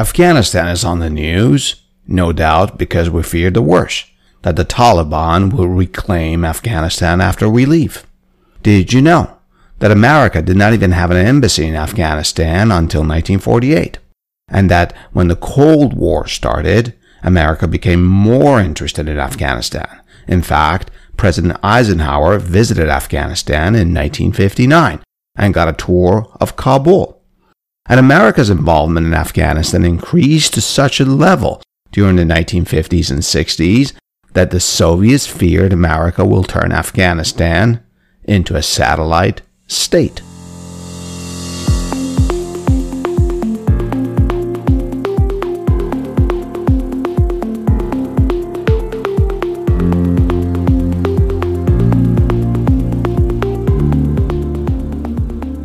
Afghanistan is on the news, no doubt because we fear the worst that the Taliban will reclaim Afghanistan after we leave. Did you know that America did not even have an embassy in Afghanistan until 1948? And that when the Cold War started, America became more interested in Afghanistan. In fact, President Eisenhower visited Afghanistan in 1959 and got a tour of Kabul. And America's involvement in Afghanistan increased to such a level during the 1950s and 60s that the Soviets feared America will turn Afghanistan into a satellite state.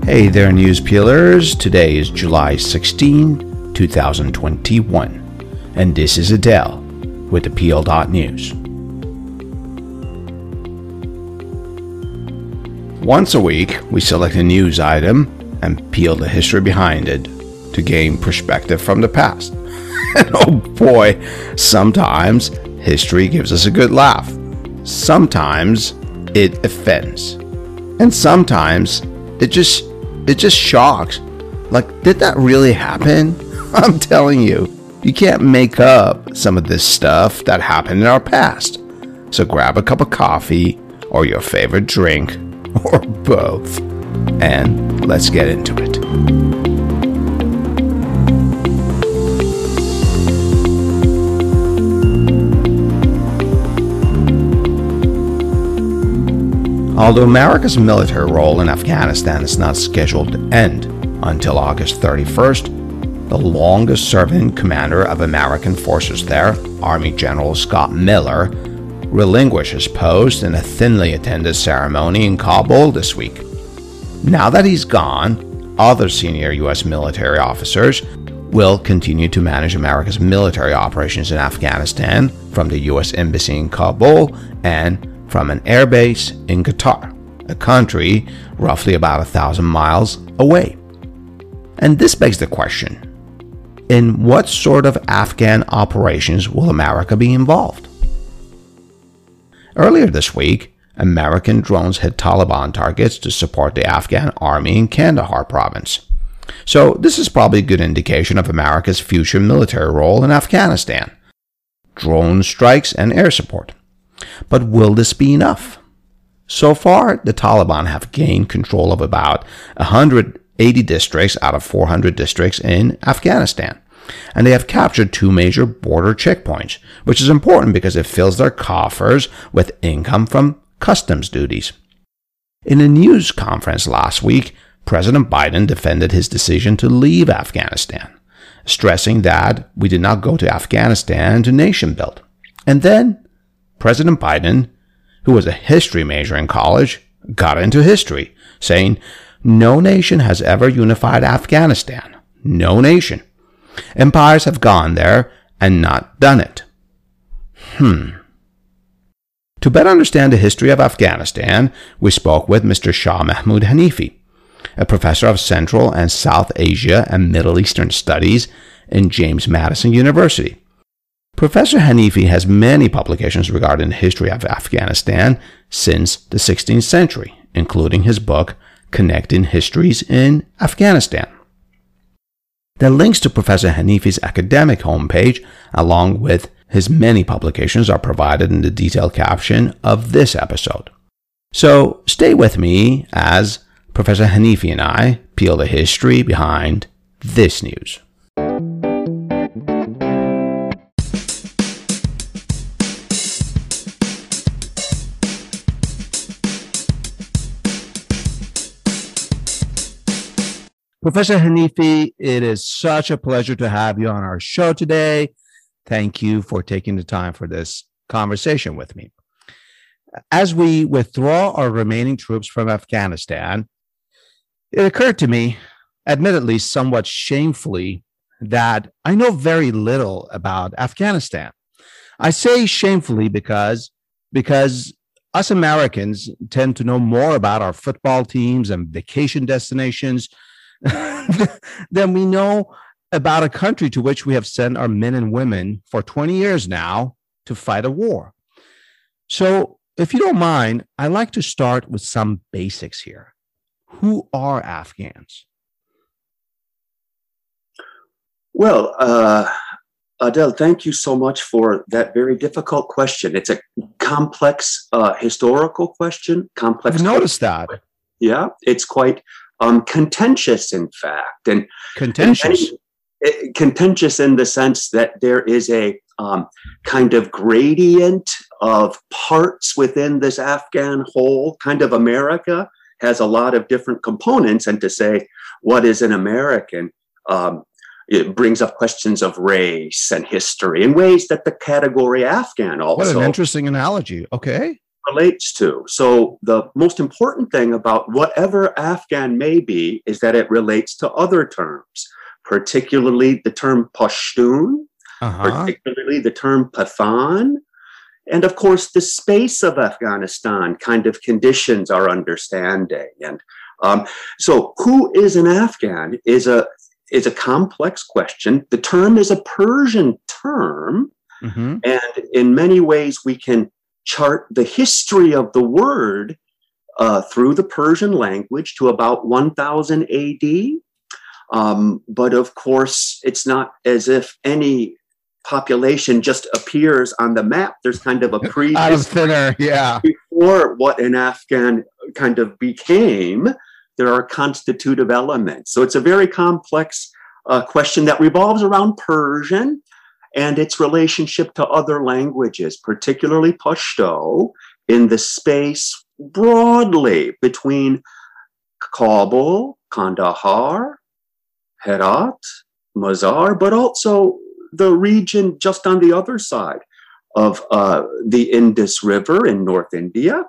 Hey there, news peelers. Today is July 16, 2021, and this is Adele with the Peel.News. Once a week, we select a news item and peel the history behind it to gain perspective from the past. oh boy, sometimes history gives us a good laugh. Sometimes it offends. And sometimes it just it just shocks. Like, did that really happen? I'm telling you, you can't make up some of this stuff that happened in our past. So grab a cup of coffee or your favorite drink or both and let's get into it. Although America's military role in Afghanistan is not scheduled to end until August 31st, the longest serving commander of American forces there, Army General Scott Miller, relinquished his post in a thinly attended ceremony in Kabul this week. Now that he's gone, other senior U.S. military officers will continue to manage America's military operations in Afghanistan from the U.S. Embassy in Kabul and from an airbase in Qatar, a country roughly about a thousand miles away. And this begs the question in what sort of Afghan operations will America be involved? Earlier this week, American drones hit Taliban targets to support the Afghan army in Kandahar province. So, this is probably a good indication of America's future military role in Afghanistan drone strikes and air support. But will this be enough? So far, the Taliban have gained control of about 180 districts out of 400 districts in Afghanistan. And they have captured two major border checkpoints, which is important because it fills their coffers with income from customs duties. In a news conference last week, President Biden defended his decision to leave Afghanistan, stressing that we did not go to Afghanistan to nation build. And then President Biden, who was a history major in college, got into history, saying, No nation has ever unified Afghanistan. No nation. Empires have gone there and not done it. Hmm. To better understand the history of Afghanistan, we spoke with Mr. Shah Mahmoud Hanifi, a professor of Central and South Asia and Middle Eastern Studies in James Madison University. Professor Hanifi has many publications regarding the history of Afghanistan since the 16th century, including his book, Connecting Histories in Afghanistan. The links to Professor Hanifi's academic homepage, along with his many publications, are provided in the detailed caption of this episode. So stay with me as Professor Hanifi and I peel the history behind this news. Professor Hanifi, it is such a pleasure to have you on our show today. Thank you for taking the time for this conversation with me. As we withdraw our remaining troops from Afghanistan, it occurred to me, admittedly somewhat shamefully, that I know very little about Afghanistan. I say shamefully because because us Americans tend to know more about our football teams and vacation destinations then we know about a country to which we have sent our men and women for 20 years now to fight a war. So, if you don't mind, I'd like to start with some basics here. Who are Afghans? Well, uh, Adel, thank you so much for that very difficult question. It's a complex uh, historical question. Complex. I've noticed that. Yeah, it's quite um, contentious, in fact, and contentious. And, and, contentious in the sense that there is a um, kind of gradient of parts within this Afghan whole. Kind of America has a lot of different components, and to say what is an American um, it brings up questions of race and history in ways that the category Afghan also. What an interesting analogy. Okay. Relates to. So, the most important thing about whatever Afghan may be is that it relates to other terms, particularly the term Pashtun, uh-huh. particularly the term Pathan, and of course, the space of Afghanistan kind of conditions our understanding. And um, so, who is an Afghan is a is a complex question. The term is a Persian term, mm-hmm. and in many ways, we can chart the history of the word uh, through the Persian language to about 1000 AD. Um, but of course, it's not as if any population just appears on the map. There's kind of a pre out of thinner, yeah. Before what an Afghan kind of became, there are constitutive elements. So it's a very complex uh, question that revolves around Persian and its relationship to other languages, particularly Pashto, in the space broadly between Kabul, Kandahar, Herat, Mazar, but also the region just on the other side of uh, the Indus River in North India,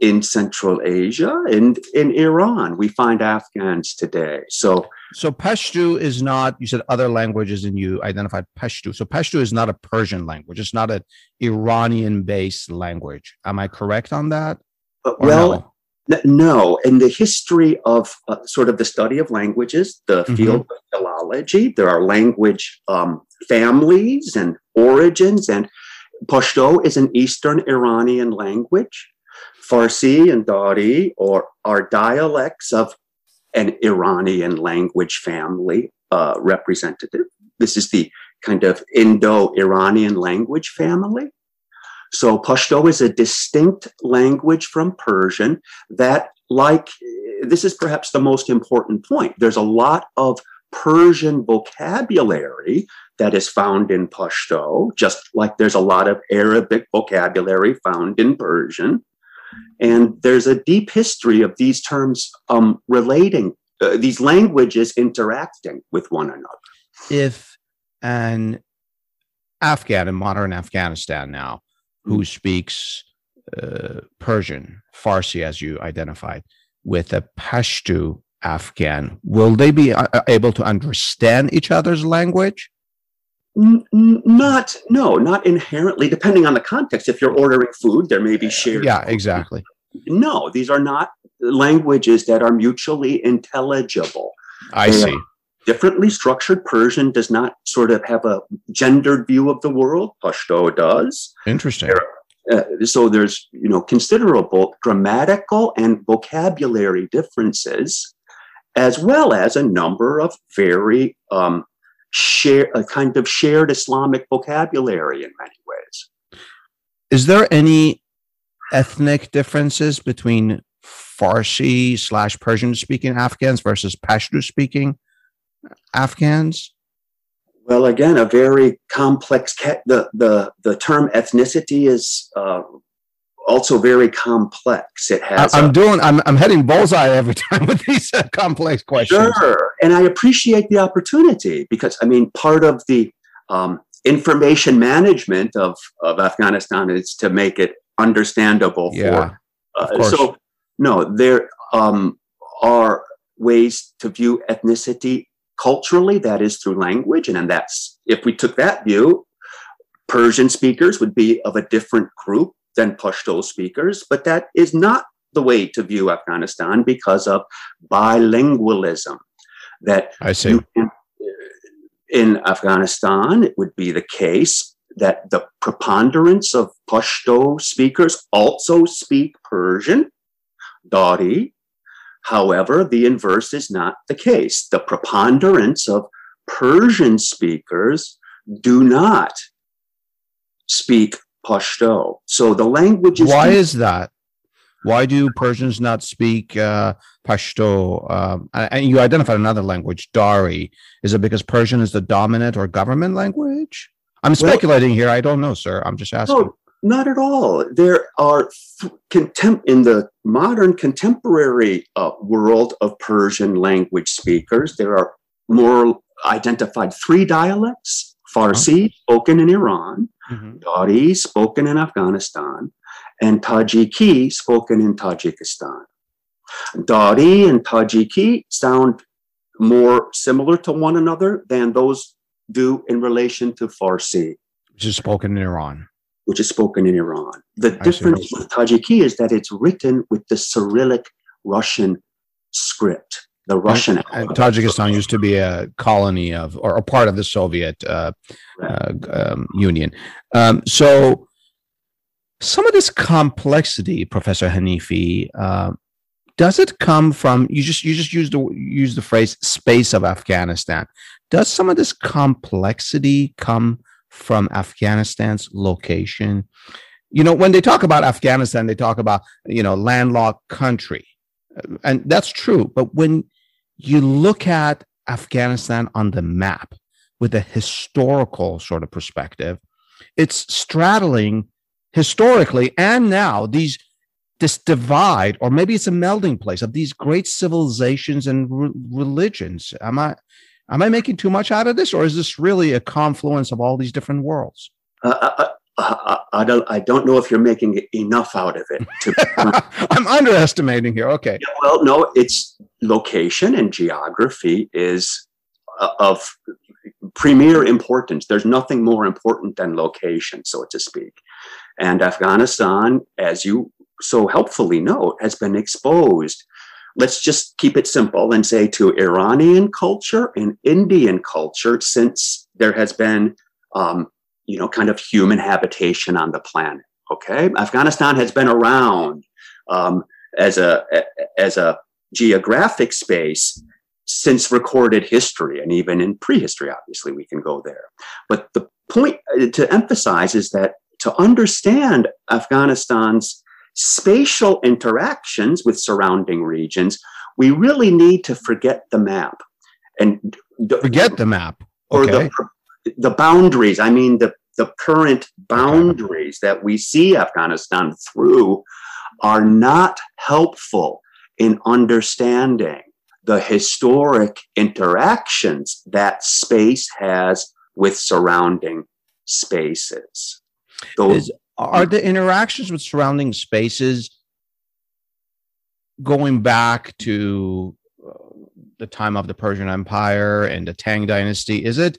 in Central Asia and in Iran. We find Afghans today. So, so Pashto is not. You said other languages, and you identified Pashto. So Pashto is not a Persian language. It's not an Iranian-based language. Am I correct on that? Uh, well. No? no, in the history of uh, sort of the study of languages, the mm-hmm. field of philology, there are language um, families and origins, and Pashto is an Eastern Iranian language. Farsi and Dari or are dialects of an Iranian language family uh, representative. This is the kind of Indo-Iranian language family. So Pashto is a distinct language from Persian that, like, this is perhaps the most important point. There's a lot of Persian vocabulary that is found in Pashto, just like there's a lot of Arabic vocabulary found in Persian. And there's a deep history of these terms um, relating, uh, these languages interacting with one another. If an Afghan in modern Afghanistan now who mm. speaks uh, Persian, Farsi, as you identified, with a Pashto Afghan, will they be uh, able to understand each other's language? Not no not inherently depending on the context. If you're ordering food there may be shared yeah exactly. no these are not languages that are mutually intelligible. I they see. differently structured. Persian does not sort of have a gendered view of the world. Pashto does. Interesting. Uh, so there's you know considerable grammatical and vocabulary differences as well as a number of very um, share a kind of shared Islamic vocabulary in many ways. Is there any ethnic differences between Farsi slash Persian speaking Afghans versus Pashto speaking Afghans? Well, again, a very complex. Ca- the the the term ethnicity is uh, also very complex. It has. I'm a, doing. I'm I'm hitting bullseye every time with these uh, complex questions. Sure, and I appreciate the opportunity because I mean, part of the um, information management of of Afghanistan is to make it understandable yeah, for. Uh, so no, there um, are ways to view ethnicity culturally. That is through language, and, and that's if we took that view. Persian speakers would be of a different group than Pashto speakers, but that is not the way to view Afghanistan because of bilingualism. That I see. Can, uh, in Afghanistan, it would be the case that the preponderance of Pashto speakers also speak Persian, Dari. However, the inverse is not the case. The preponderance of Persian speakers do not speak Pashto. So the language is. Why is that? Why do Persians not speak uh, Pashto? Um, and you identified another language, Dari. Is it because Persian is the dominant or government language? I'm speculating well, here. I don't know, sir. I'm just asking. No, not at all. There are th- contem- in the modern contemporary uh, world of Persian language speakers. There are more identified three dialects: Farsi, spoken in Iran, mm-hmm. Dari, spoken in Afghanistan, and Tajiki spoken in Tajikistan. Dari and Tajiki sound more similar to one another than those do in relation to Farsi. Which is spoken in Iran. Which is spoken in Iran. The I difference with Tajiki is that it's written with the Cyrillic Russian script, the Russian. Tajikistan used to be a colony of, or a part of the Soviet uh, uh, um, Union. Um, so, some of this complexity, Professor Hanifi, uh, does it come from you just you just use the use the phrase space of Afghanistan? Does some of this complexity come from Afghanistan's location? You know, when they talk about Afghanistan, they talk about you know landlocked country, and that's true. But when you look at Afghanistan on the map with a historical sort of perspective, it's straddling historically and now these this divide or maybe it's a melding place of these great civilizations and re- religions am i am i making too much out of this or is this really a confluence of all these different worlds uh, uh, uh, uh I don't. I don't know if you're making enough out of it. To, I'm underestimating here. Okay. Yeah, well, no. It's location and geography is uh, of premier importance. There's nothing more important than location, so to speak. And Afghanistan, as you so helpfully note, has been exposed. Let's just keep it simple and say to Iranian culture and Indian culture since there has been, um, you know, kind of human habitation on the planet. Okay, Afghanistan has been around um, as a as a geographic space since recorded history, and even in prehistory, obviously, we can go there. But the point uh, to emphasize is that to understand Afghanistan's spatial interactions with surrounding regions, we really need to forget the map and forget the map okay. or the the boundaries. I mean the the current boundaries okay. that we see Afghanistan through are not helpful in understanding the historic interactions that space has with surrounding spaces. Those, Is, are the interactions with surrounding spaces going back to uh, the time of the Persian Empire and the Tang Dynasty? Is it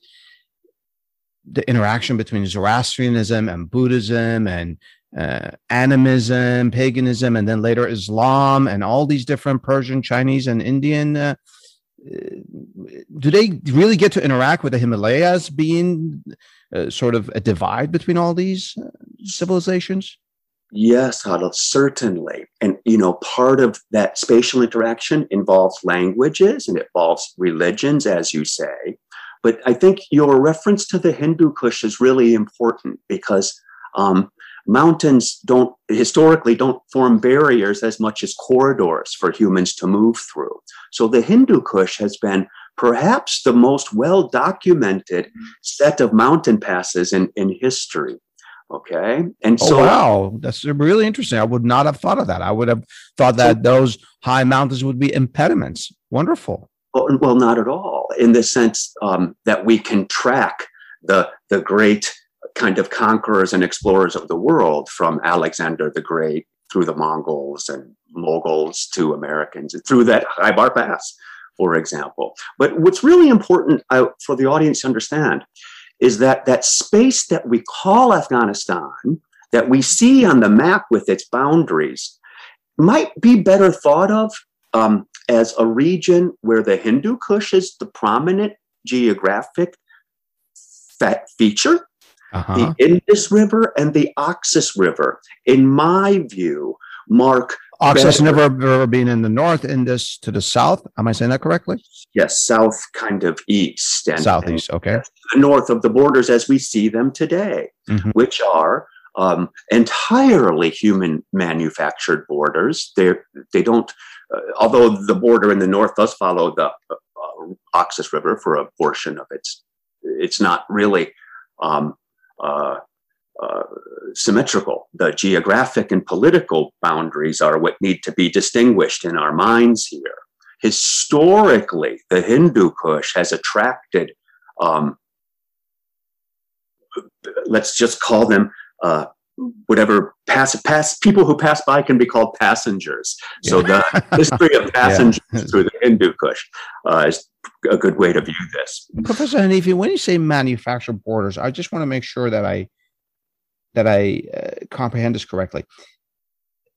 the interaction between Zoroastrianism and Buddhism and uh, animism, paganism, and then later Islam, and all these different Persian, Chinese, and Indian. Uh, do they really get to interact with the Himalayas being uh, sort of a divide between all these uh, civilizations? Yes, Adil, certainly. And, you know, part of that spatial interaction involves languages and it involves religions, as you say. But I think your reference to the Hindu Kush is really important because um, mountains don't historically don't form barriers as much as corridors for humans to move through. So the Hindu Kush has been perhaps the most well documented set of mountain passes in, in history. Okay. And oh, so, oh, wow, that's really interesting. I would not have thought of that. I would have thought that so, those high mountains would be impediments. Wonderful. Well, well not at all, in the sense um, that we can track the, the great kind of conquerors and explorers of the world from Alexander the Great through the Mongols and Moguls to Americans through that Khyber Pass for example. But what's really important uh, for the audience to understand is that that space that we call Afghanistan, that we see on the map with its boundaries, might be better thought of um, as a region where the Hindu Kush is the prominent geographic feature uh-huh. the Indus River and the Oxus River, in my view, mark Oxus River, River being in the north, Indus to the south. Am I saying that correctly? Yes, south kind of east and southeast. And okay, the north of the borders as we see them today, mm-hmm. which are um, entirely human manufactured borders. They they don't, uh, although the border in the north does follow the uh, Oxus River for a portion of its. It's not really um, uh, uh, symmetrical. The geographic and political boundaries are what need to be distinguished in our minds here. Historically, the Hindu Kush has attracted, um, let's just call them uh, whatever pass pass people who pass by can be called passengers. Yeah. So the history of passengers yeah. through the Hindu Kush uh, is a good way to view this. Professor Hanifi, when you say manufactured borders, I just want to make sure that I that I uh, comprehend this correctly.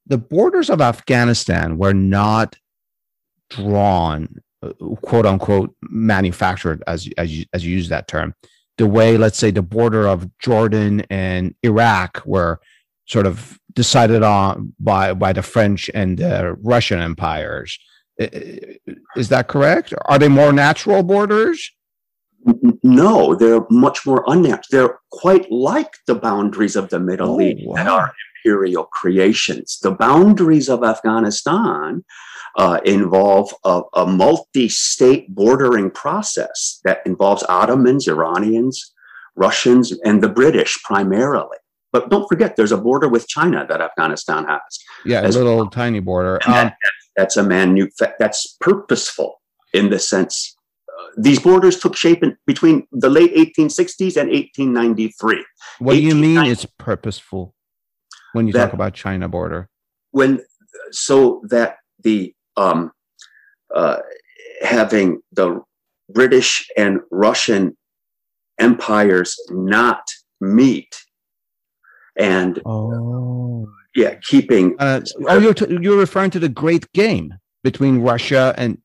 The borders of Afghanistan were not drawn, uh, quote unquote, manufactured, as as you, as you use that term, the way, let's say, the border of Jordan and Iraq were sort of decided on by by the French and the Russian empires. Is that correct? Are they more natural borders? No, they're much more unnatural. They're quite like the boundaries of the Middle oh, East wow. that are imperial creations. The boundaries of Afghanistan uh, involve a, a multi state bordering process that involves Ottomans, Iranians, Russians, and the British primarily. But don't forget, there's a border with China that Afghanistan has. Yeah, a little well. tiny border. Um, that, that's a manu- that's purposeful in the sense uh, these borders took shape in between the late 1860s and 1893. What do you mean it's purposeful when you that, talk about China border? When so that the um, uh, having the British and Russian empires not meet and oh. yeah, keeping. Uh, oh, you're t- you're referring to the Great Game between Russia and.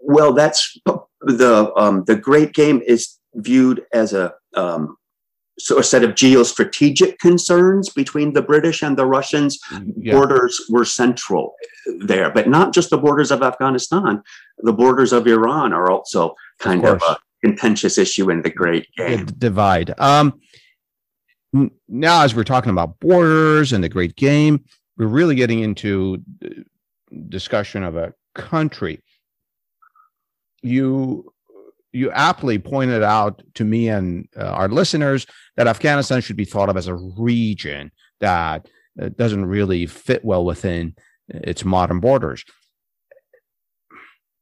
Well, that's the um, the Great Game is viewed as a um, so a set of geostrategic concerns between the British and the Russians. Yeah. Borders were central there, but not just the borders of Afghanistan. The borders of Iran are also kind of, of a contentious issue in the Great Game. The divide. Um, now, as we're talking about borders and the Great Game, we're really getting into discussion of a country. You you aptly pointed out to me and uh, our listeners that Afghanistan should be thought of as a region that uh, doesn't really fit well within its modern borders.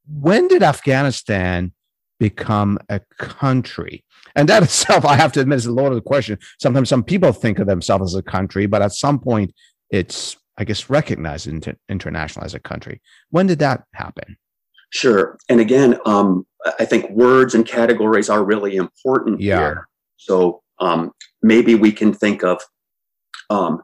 When did Afghanistan become a country? And that itself, I have to admit, is a loaded question. Sometimes some people think of themselves as a country, but at some point, it's, I guess, recognized inter- international as a country. When did that happen? Sure. And again, um, I think words and categories are really important yeah. here. So um, maybe we can think of um,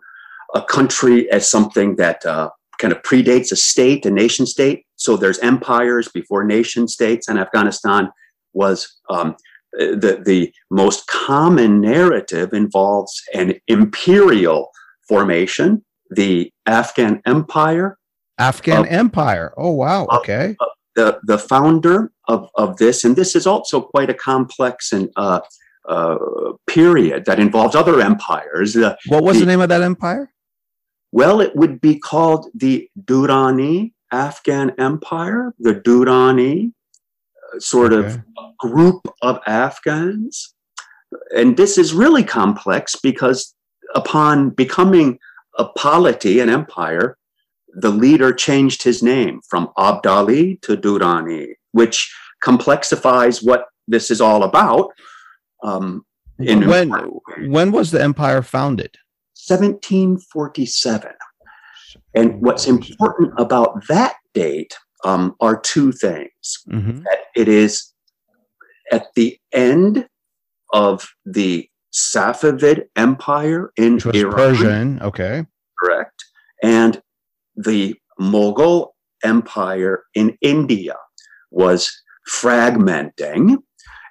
a country as something that uh, kind of predates a state, a nation state. So there's empires before nation states, and Afghanistan was um, the the most common narrative involves an imperial formation, the Afghan Empire. Afghan of, Empire. Oh wow. Okay. Of, the, the founder of, of this, and this is also quite a complex and uh, uh, period that involves other empires. Uh, what was the, the, name of that empire? Well, it would be called the Durrani Afghan Empire, the Durrani uh, sort okay. of group of Afghans. And this is really complex because upon becoming a polity, an empire, the leader changed his name from Abdali to Durrani, which complexifies what this is all about. Um, when when was the empire founded? 1747. And what's important about that date um, are two things. Mm-hmm. That it is at the end of the Safavid Empire in Iran. Persian, okay. Correct. And the Mughal Empire in India was fragmenting,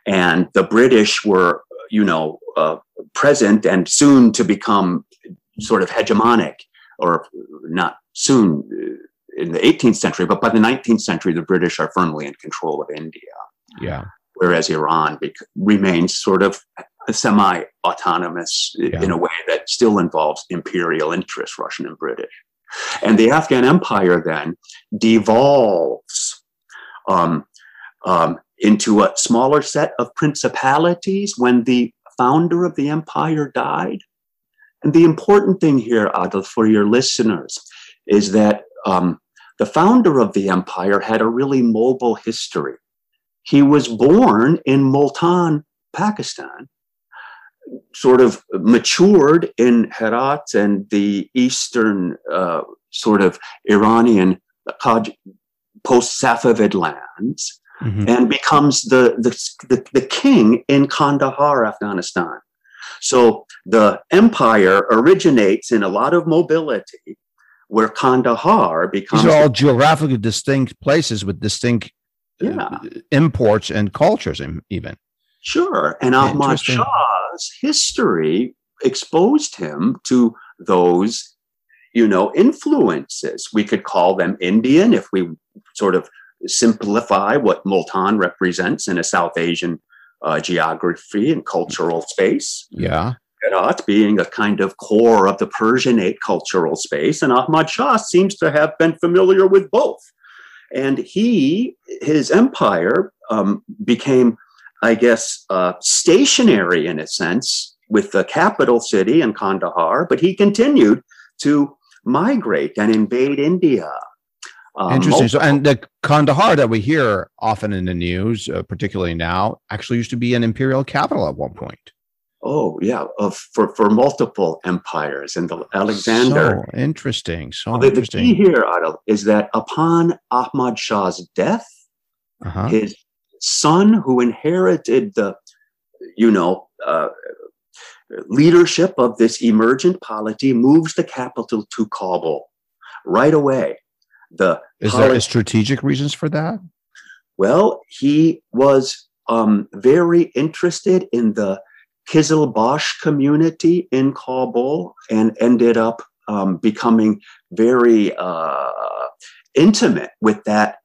and the British were you know, uh, present and soon to become sort of hegemonic, or not soon uh, in the 18th century, but by the 19th century, the British are firmly in control of India. Yeah. Whereas Iran bec- remains sort of semi autonomous yeah. in a way that still involves imperial interests, Russian and British. And the Afghan empire then devolves um, um, into a smaller set of principalities when the founder of the empire died. And the important thing here, Adil, for your listeners, is that um, the founder of the empire had a really mobile history. He was born in Multan, Pakistan, sort of matured in Herat and the eastern uh, sort of Iranian post Safavid lands, mm-hmm. and becomes the, the, the, the king in Kandahar, Afghanistan. So the empire originates in a lot of mobility, where Kandahar becomes. These are all geographically distinct places with distinct uh, yeah. imports and cultures, even. Sure. And Ahmad Shah's history exposed him to those, you know, influences. We could call them Indian if we sort of simplify what Multan represents in a South Asian uh, geography and cultural space. Yeah. Herat being a kind of core of the Persianate cultural space, and Ahmad Shah seems to have been familiar with both. And he, his empire um, became I guess, uh, stationary in a sense with the capital city in Kandahar, but he continued to migrate and invade India. Um, Interesting. So, and the Kandahar that we hear often in the news, uh, particularly now, actually used to be an imperial capital at one point. Oh yeah, of for for multiple empires and the Alexander. So interesting. So well, the, interesting. the key here, Adil, is that upon Ahmad Shah's death, uh-huh. his son who inherited the, you know, uh, leadership of this emergent polity moves the capital to Kabul right away. The is there strategic reasons for that? Well, he was um, very interested in the Kizilbash community in Kabul and ended up um, becoming very uh, intimate with that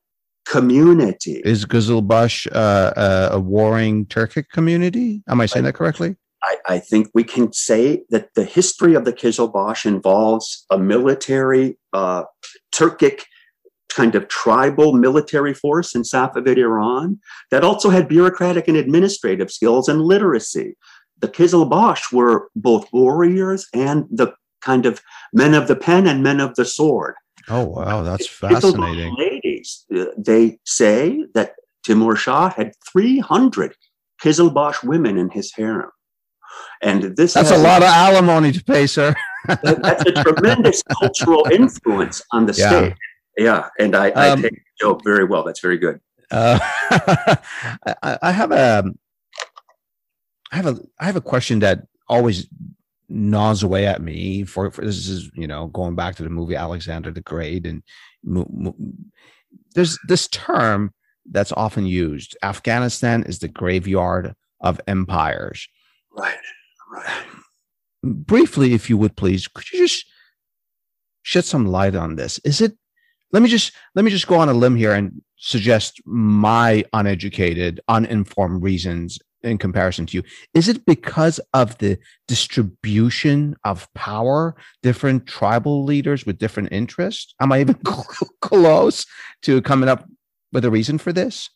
community. Is Qizilbash uh, uh, a warring Turkic community? Am I saying that correctly? I, I, think we can say that the history of the Qizilbash involves a military uh, Turkic kind of tribal military force in Safavid Iran that also had bureaucratic and administrative skills and literacy. The Qizilbash were both warriors and the kind of men of the pen and men of the sword. Oh wow, that's fascinating. Ladies, uh, they say that Timur Shah had 300 Qizilbash women in his harem. And this That's a lot of alimony to pay, sir. that's a tremendous cultural influence on the yeah. state. Yeah, and I, I um, take the joke very well. That's very good. Uh, I, I have a I have a I have a question that always gnaws away at me for, for, this is you know going back to the movie Alexander the Great and there's this term that's often used. Afghanistan is the graveyard of empires. Right right. Briefly if you would please could you just shed some light on this? Is it let me just let me just go on a limb here and suggest my uneducated uninformed reasons in comparison to you is it because of the distribution of power different tribal leaders with different interests? Am i even close to coming up with a reason for this?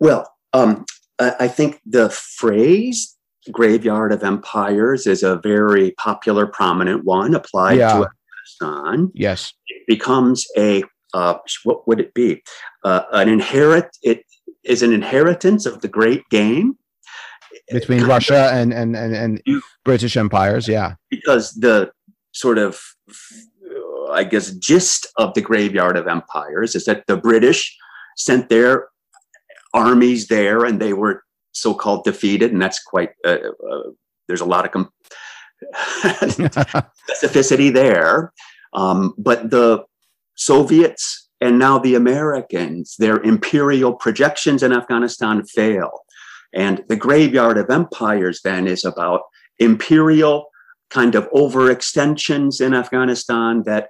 Well um, i think the phrase graveyard of empires is a very popular prominent one applied yeah. to afghanistan. Yes. It becomes a uh, what would it be uh, an inherit it is an inheritance of the great game between Russia and, and, and, and British empires. Yeah. Because the sort of, I guess, gist of the graveyard of empires is that the British sent their armies there and they were so called defeated. And that's quite, uh, uh, there's a lot of com- specificity there. Um, but the Soviets and now the Americans, their imperial projections in Afghanistan fail. And the graveyard of empires then is about imperial kind of overextensions in Afghanistan that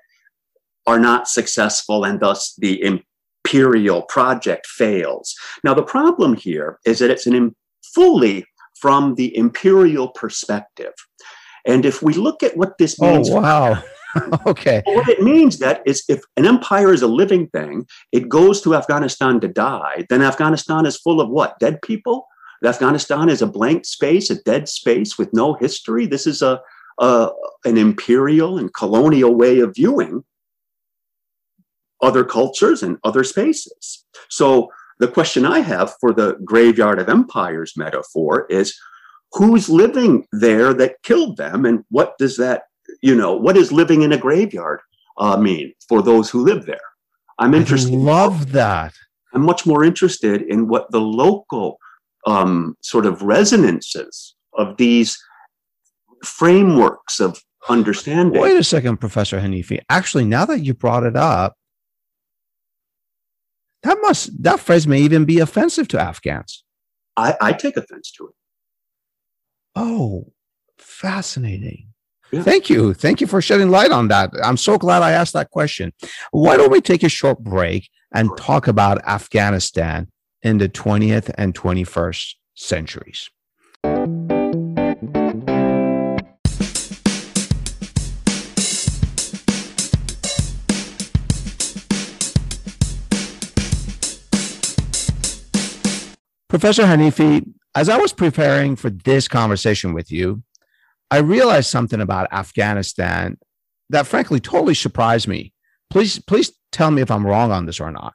are not successful, and thus the imperial project fails. Now, the problem here is that it's an fully from the imperial perspective. And if we look at what this oh, means, oh wow, okay, what it means that is if an empire is a living thing, it goes to Afghanistan to die. Then Afghanistan is full of what? Dead people. Afghanistan is a blank space, a dead space with no history. This is a, a an imperial and colonial way of viewing other cultures and other spaces. So the question I have for the graveyard of empires metaphor is who's living there that killed them and what does that, you know, what does living in a graveyard uh, mean for those who live there? I'm interested. I love that. I'm much more interested in what the local um, sort of resonances of these frameworks of understanding. Wait a second, Professor Hanifi. Actually, now that you brought it up, that must that phrase may even be offensive to Afghans. I, I take offense to it. Oh, fascinating. Yeah. Thank you. Thank you for shedding light on that. I'm so glad I asked that question. Why don't we take a short break and talk about Afghanistan in the 20th and 21st centuries? Professor Hanifi, as I was preparing for this conversation with you, I realized something about Afghanistan that frankly totally surprised me. Please, please tell me if I'm wrong on this or not.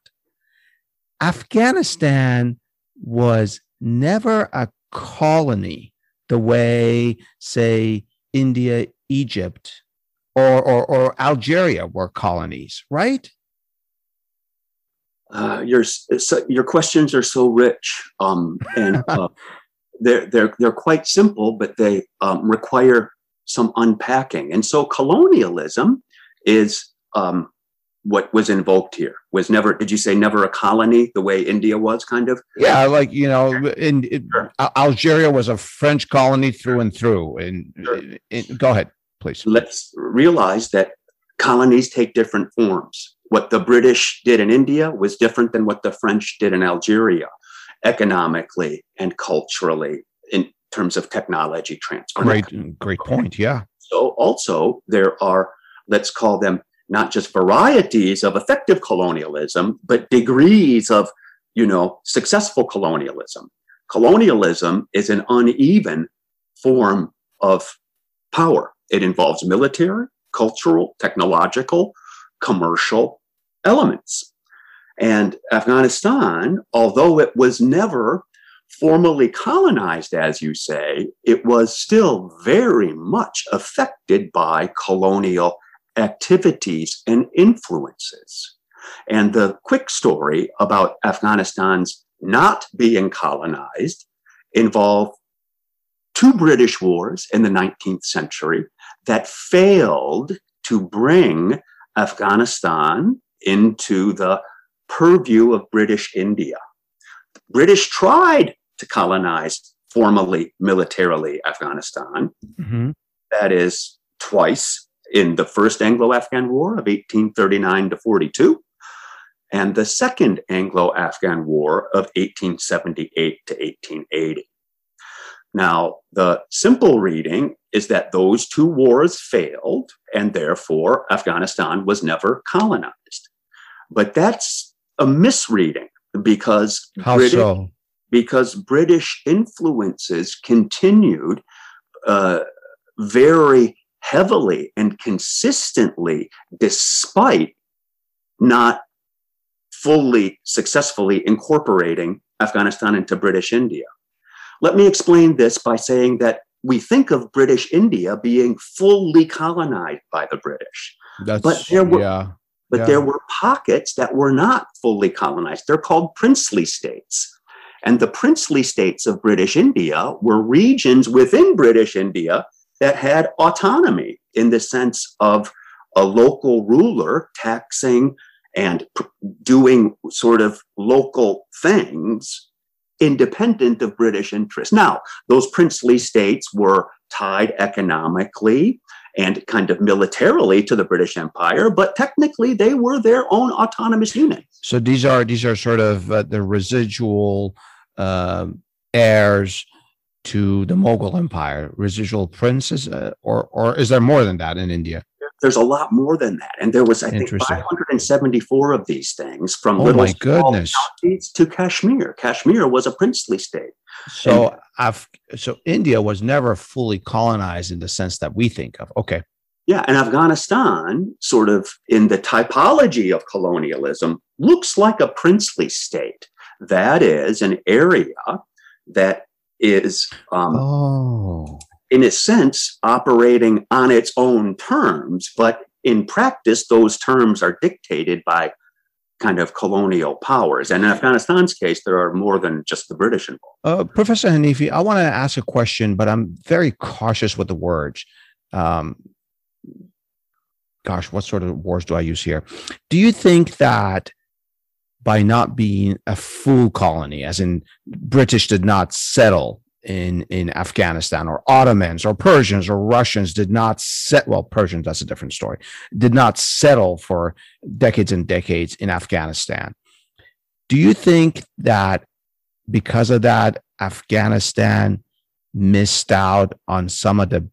Afghanistan was never a colony the way, say, India, Egypt, or, or, or Algeria were colonies, right? uh, your your questions are so rich, um, and uh, they're they're they're quite simple, but they um, require some unpacking. And so, colonialism is um, what was invoked here. Was never did you say never a colony the way India was, kind of? Yeah, like you know, in, in sure. Algeria was a French colony through and through. And sure. go ahead, please. Let's realize that colonies take different forms what the British did in India was different than what the French did in Algeria, economically and culturally, in terms of technology transfer. Great, great point. Yeah. So also there are, let's call them not just varieties of effective colonialism, but degrees of, you know, successful colonialism. Colonialism is an uneven form of power. It involves military, cultural, technological, commercial, elements. And Afghanistan, although it was never formally colonized, as you say, it was still very much affected by colonial activities and influences. And the quick story about Afghanistan's not being colonized involved two British wars in the 19th century that failed to bring Afghanistan into the purview of British India. The British tried to colonize formally, militarily Afghanistan. Mm-hmm. That is twice in the first Anglo Afghan War of 1839 to 42, and the second Anglo Afghan War of 1878 to 1880. Now, the simple reading is that those two wars failed, and therefore Afghanistan was never colonized. But that's a misreading because How British, so? because British influences continued uh, very heavily and consistently, despite not fully successfully incorporating Afghanistan into British India. Let me explain this by saying that we think of British India being fully colonized by the British. That's, but there were, yeah. But yeah. there were pockets that were not fully colonized. They're called princely states. And the princely states of British India were regions within British India that had autonomy in the sense of a local ruler taxing and doing sort of local things independent of British interests. Now, those princely states were tied economically and kind of militarily to the British Empire, but technically they were their own autonomous unit. So these are these are sort of uh, the residual uh, heirs to the Mughal Empire, residual princes, uh, or or is there more than that in India? There's a lot more than that, and there was I think 574 of these things from oh little my goodness to Kashmir. Kashmir was a princely state. So Af- so India was never fully colonized in the sense that we think of. Okay. Yeah, and Afghanistan, sort of in the typology of colonialism, looks like a princely state. That is an area that is, um, oh. In a sense, operating on its own terms, but in practice, those terms are dictated by kind of colonial powers. And in Afghanistan's case, there are more than just the British involved. Uh, Professor Hanifi, I want to ask a question, but I'm very cautious with the words. Um, gosh, what sort of words do I use here? Do you think that by not being a full colony, as in British did not settle in in Afghanistan, or Ottomans, or Persians, or Russians did not set. Well, Persians that's a different story. Did not settle for decades and decades in Afghanistan. Do you think that because of that, Afghanistan missed out on some of the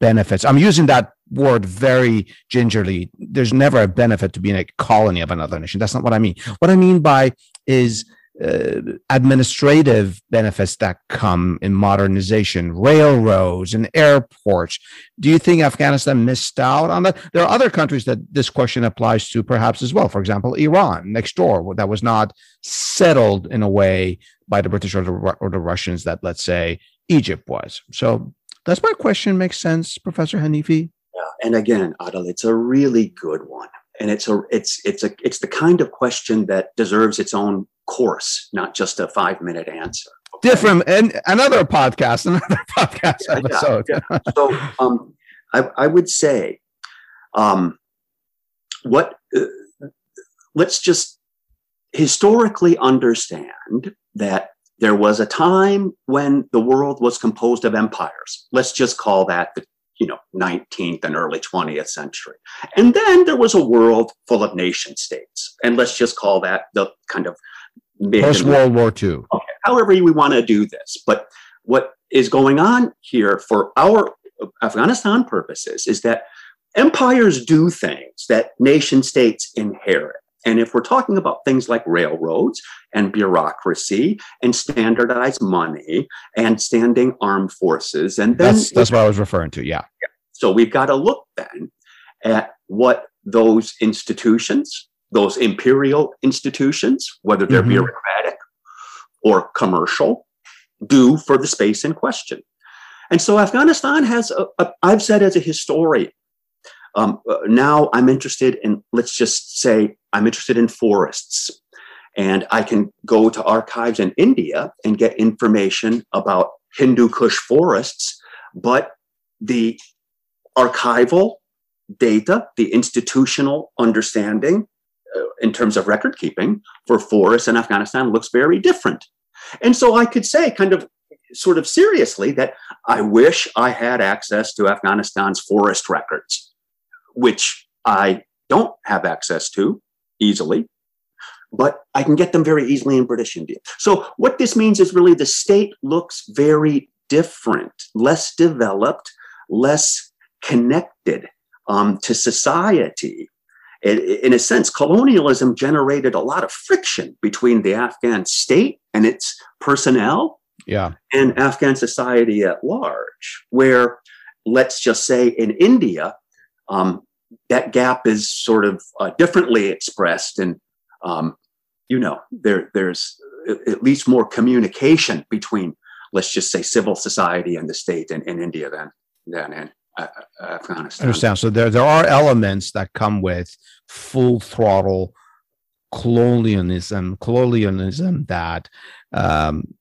benefits? I'm using that word very gingerly. There's never a benefit to being a colony of another nation. That's not what I mean. What I mean by is uh, administrative benefits that come in modernization, railroads and airports. Do you think Afghanistan missed out on that? There are other countries that this question applies to, perhaps as well. For example, Iran next door, that was not settled in a way by the British or the, or the Russians that, let's say, Egypt was. So, does my question make sense, Professor Hanifi? Yeah, and again, Adil, it's a really good one and it's a it's it's a it's the kind of question that deserves its own course, not just a five minute answer. Okay? Different and another podcast, another podcast yeah, episode. Yeah, yeah. So um, I, I would say um, what uh, let's just historically understand that there was a time when the world was composed of empires. Let's just call that the you know 19th and early 20th century. And then there was a world full of nation states. And let's just call that the kind of post world war ii okay however we want to do this. But what is going on here for our afghanistan purposes is that empires do things that nation states inherit and if we're talking about things like railroads and bureaucracy and standardized money and standing armed forces, and then that's, that's what I was referring to. Yeah. So we've got to look then at what those institutions, those imperial institutions, whether they're mm-hmm. bureaucratic or commercial, do for the space in question. And so Afghanistan has, I've said as a historian, um, now I'm interested in, let's just say, I'm interested in forests. And I can go to archives in India and get information about Hindu Kush forests, but the archival data, the institutional understanding uh, in terms of record keeping for forests in Afghanistan looks very different. And so I could say, kind of sort of seriously, that I wish I had access to Afghanistan's forest records which I don't have access to easily, but I can get them very easily in British India. So, what this means is really the state looks very different, less developed, less connected um, to society. In a sense, colonialism generated a lot of friction between the Afghan state and its personnel yeah. and Afghan society at large, where let's just say in India, um, that gap is sort of uh, differently expressed, and um, you know, there there's at least more communication between, let's just say, civil society and the state in, in India than than in uh, uh Afghanistan. I understand. So there there are elements that come with full throttle colonialism, colonialism that um,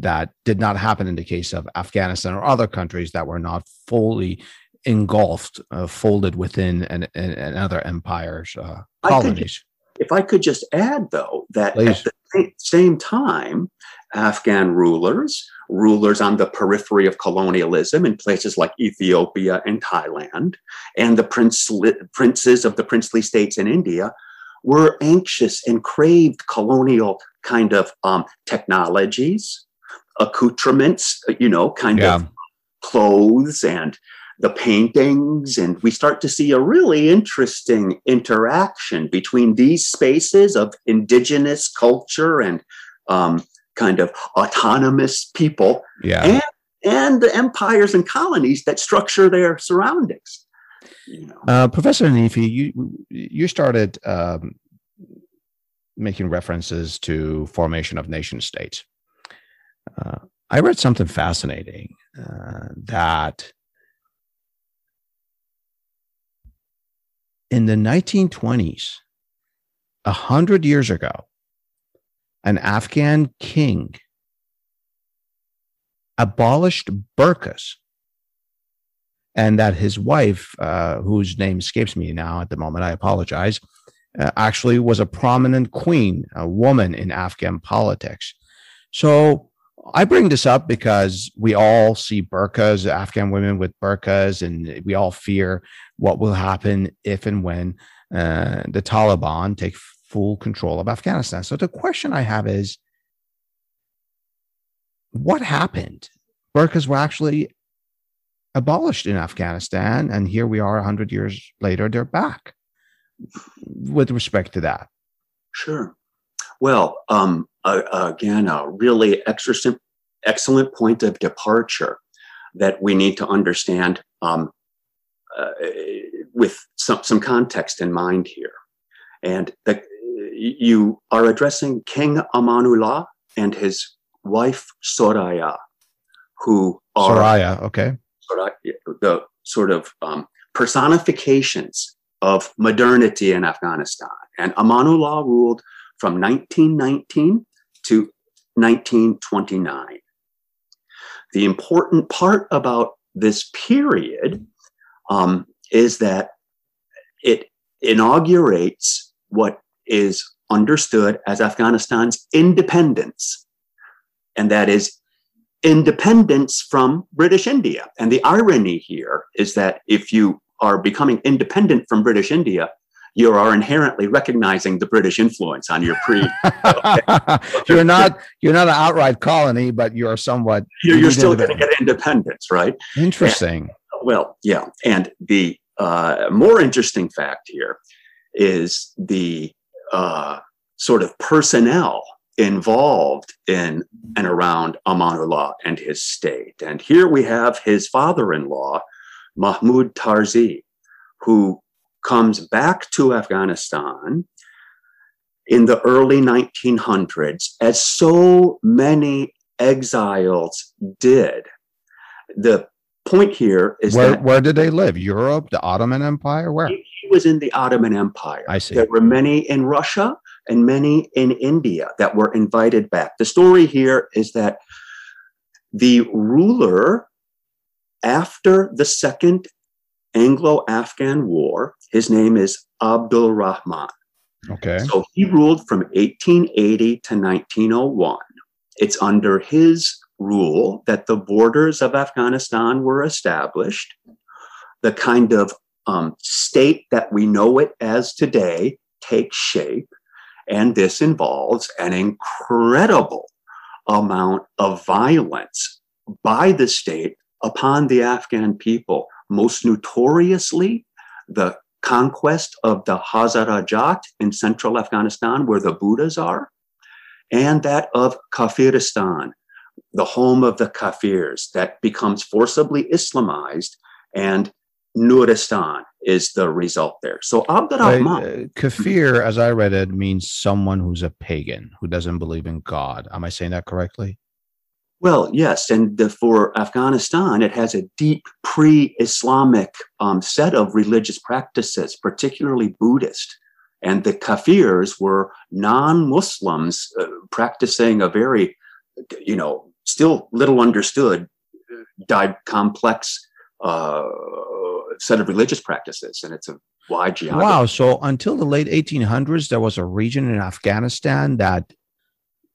that did not happen in the case of Afghanistan or other countries that were not fully engulfed, uh, folded within an, an, another empire's uh, colonies. I could, if I could just add, though, that Please. at the same time, Afghan rulers, rulers on the periphery of colonialism in places like Ethiopia and Thailand, and the princes of the princely states in India were anxious and craved colonial kind of um, technologies, accoutrements, you know, kind yeah. of clothes and the paintings. And we start to see a really interesting interaction between these spaces of indigenous culture and um, kind of autonomous people yeah. and, and the empires and colonies that structure their surroundings. You know. uh, Professor Hanifi, you you started um, making references to formation of nation states. Uh, I read something fascinating uh, that in the 1920s, a hundred years ago, an Afghan king abolished burqas and that his wife, uh, whose name escapes me now at the moment, I apologize, uh, actually was a prominent queen, a woman in Afghan politics. So I bring this up because we all see burqas, Afghan women with burqas, and we all fear what will happen if and when uh, the Taliban take full control of Afghanistan. So the question I have is what happened? Burqas were actually abolished in Afghanistan, and here we are 100 years later, they're back with respect to that. Sure. Well, um, uh, again, a really extra, excellent point of departure that we need to understand um, uh, with some, some context in mind here. And the, you are addressing King Amanullah and his wife Soraya, who are Soraya, okay, the sort of um, personifications of modernity in Afghanistan. And Amanullah ruled from 1919 to 1929. The important part about this period um, is that it inaugurates what is understood as Afghanistan's independence, and that is independence from British India. And the irony here is that if you are becoming independent from British India, you are inherently recognizing the British influence on your pre. you're not you're not an outright colony, but you're somewhat. You're, you're still going to get independence, right? Interesting. And, well, yeah, and the uh, more interesting fact here is the uh, sort of personnel involved in and around Amanullah and his state. And here we have his father-in-law, Mahmoud Tarzi, who comes back to Afghanistan in the early 1900s, as so many exiles did. The point here is where, that where did they live? Europe, the Ottoman Empire, where? He, he was in the Ottoman Empire. I see. There were many in Russia and many in India that were invited back. The story here is that the ruler after the second Anglo Afghan War. His name is Abdul Rahman. Okay. So he ruled from 1880 to 1901. It's under his rule that the borders of Afghanistan were established. The kind of um, state that we know it as today takes shape. And this involves an incredible amount of violence by the state upon the Afghan people, most notoriously the conquest of the Hazarajat in central Afghanistan, where the Buddhas are, and that of Kafiristan, the home of the Kafirs, that becomes forcibly Islamized, and Nuristan is the result there. So Abdurrahman. Uh, kafir, as I read it, means someone who's a pagan, who doesn't believe in God. Am I saying that correctly? Well, yes, and the, for Afghanistan, it has a deep pre-Islamic um, set of religious practices, particularly Buddhist. And the Kafirs were non-Muslims uh, practicing a very, you know, still little understood, uh, complex uh, set of religious practices, and it's a wide geography. Wow! So until the late 1800s, there was a region in Afghanistan that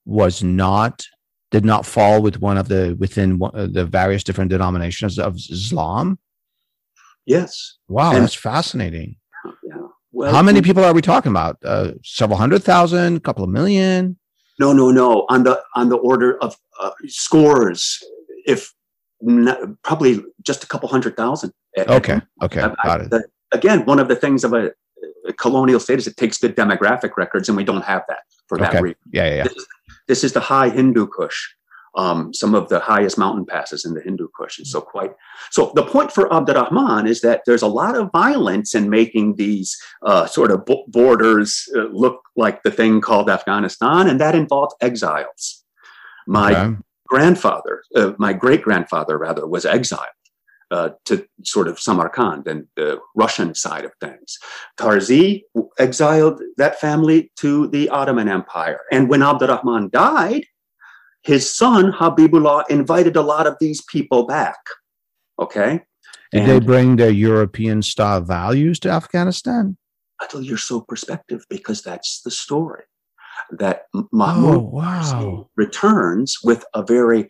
was not did not fall with one of the within one, uh, the various different denominations of Islam. Yes. Wow, and, that's fascinating. Yeah. Well, how many people are we talking about? Uh, several hundred thousand, a couple of million? No, no, no. On the on the order of uh, scores, if not, probably just a couple hundred thousand. Okay. Okay. I, Got it. The, again, one of the things of a, a, colonial state is it takes the demographic records, and we don't have that for that reason. Yeah, yeah. yeah. This, is, the high Hindu Kush, um, some of the highest mountain passes in the Hindu Kush, and so quite. So the point for Abdurrahman is that there's a lot of violence in making these uh, sort of borders uh, look like the thing called Afghanistan, and that involved exiles. My okay. grandfather, uh, my great grandfather rather, was exiled uh, to sort of Samarkand and the Russian side of things. Tarzi exiled that family to the Ottoman Empire. And when Abdurrahman died, his son Habibullah invited a lot of these people back. Okay. Did and they bring their European style values to Afghanistan? Until you're so perspective, because that's the story. That Mahmoud oh, wow. returns with a very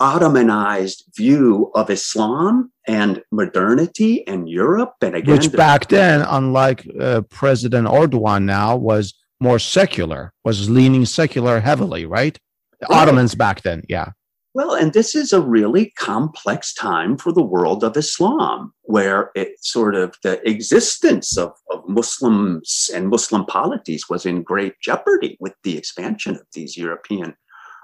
Ottomanized view of Islam and modernity and Europe. And again, which back then, unlike uh, President Erdogan now, was more secular, was leaning secular heavily, right? right? Ottomans back then, yeah. Well, and this is a really complex time for the world of Islam, where it sort of the existence of, of Muslims and Muslim polities was in great jeopardy with the expansion of these European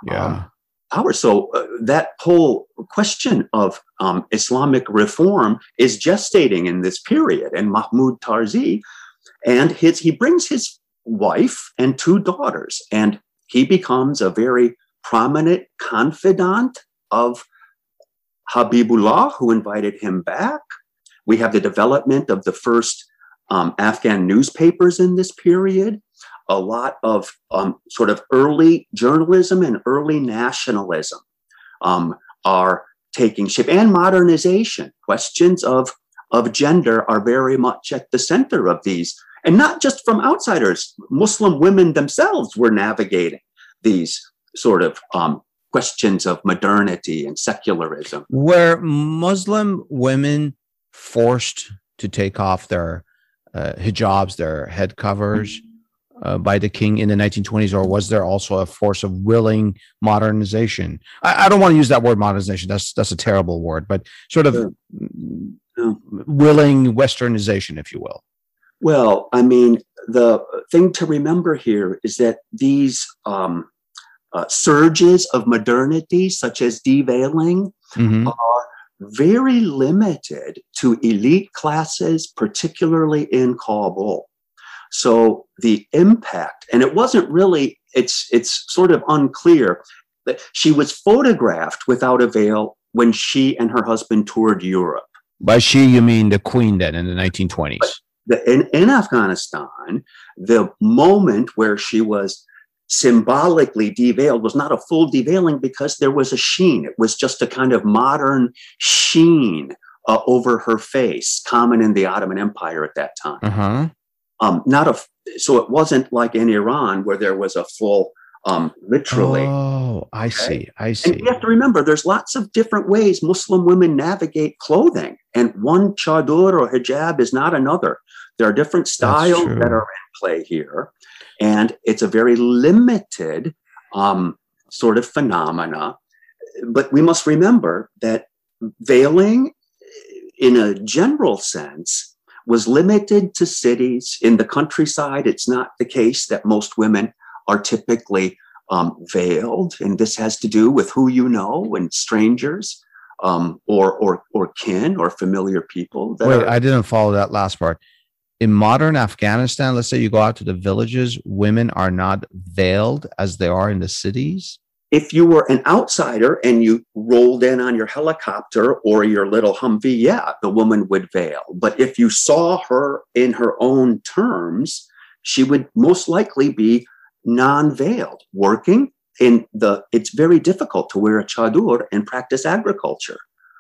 yeah. um, power. So uh, that whole question of um, Islamic reform is gestating in this period. And Mahmoud Tarzi, and his he brings his wife and two daughters, and he becomes a very prominent confidant of Habibullah, who invited him back. We have the development of the first um, Afghan newspapers in this period a lot of um, sort of early journalism and early nationalism um, are taking shape and modernization. Questions of, of gender are very much at the center of these. And not just from outsiders, Muslim women themselves were navigating these sort of um, questions of modernity and secularism. Were Muslim women forced to take off their uh, hijabs, their head covers? Mm-hmm uh, by the king in the 1920s, or was there also a force of willing modernization? I, I, don't want to use that word modernization. That's that's a terrible word, but sort of yeah. willing westernization, if you will. Well, I mean, the thing to remember here is that these um, uh, surges of modernity, such as deveiling, mm-hmm. are very limited to elite classes, particularly in Kabul. So the impact, and it wasn't really, it's, it's sort of unclear that she was photographed without a veil when she and her husband toured Europe. By she, you mean the queen then in the 1920s? The, in, in Afghanistan, the moment where she was symbolically deveiled was not a full deveiling because there was a sheen. It was just a kind of modern sheen uh, over her face, common in the Ottoman Empire at that time. Uh-huh. Um, not a so it wasn't like in Iran where there was a full um, literally. Oh, I okay? see. I see. And you have to remember, there's lots of different ways Muslim women navigate clothing, and one chador or hijab is not another. There are different styles that are in play here, and it's a very limited um, sort of phenomena. But we must remember that veiling, in a general sense, was limited to cities. In the countryside, it's not the case that most women are typically um, veiled, and this has to do with who you know and strangers, um, or or or kin or familiar people. Wait, are- I didn't follow that last part. In modern Afghanistan, let's say you go out to the villages, women are not veiled as they are in the cities if you were an outsider and you rolled in on your helicopter or your little Humvee, yeah, the woman would veil. But if you saw her in her own terms, she would most likely be non-veiled, working in the. It's very difficult to wear a chador and practice agriculture.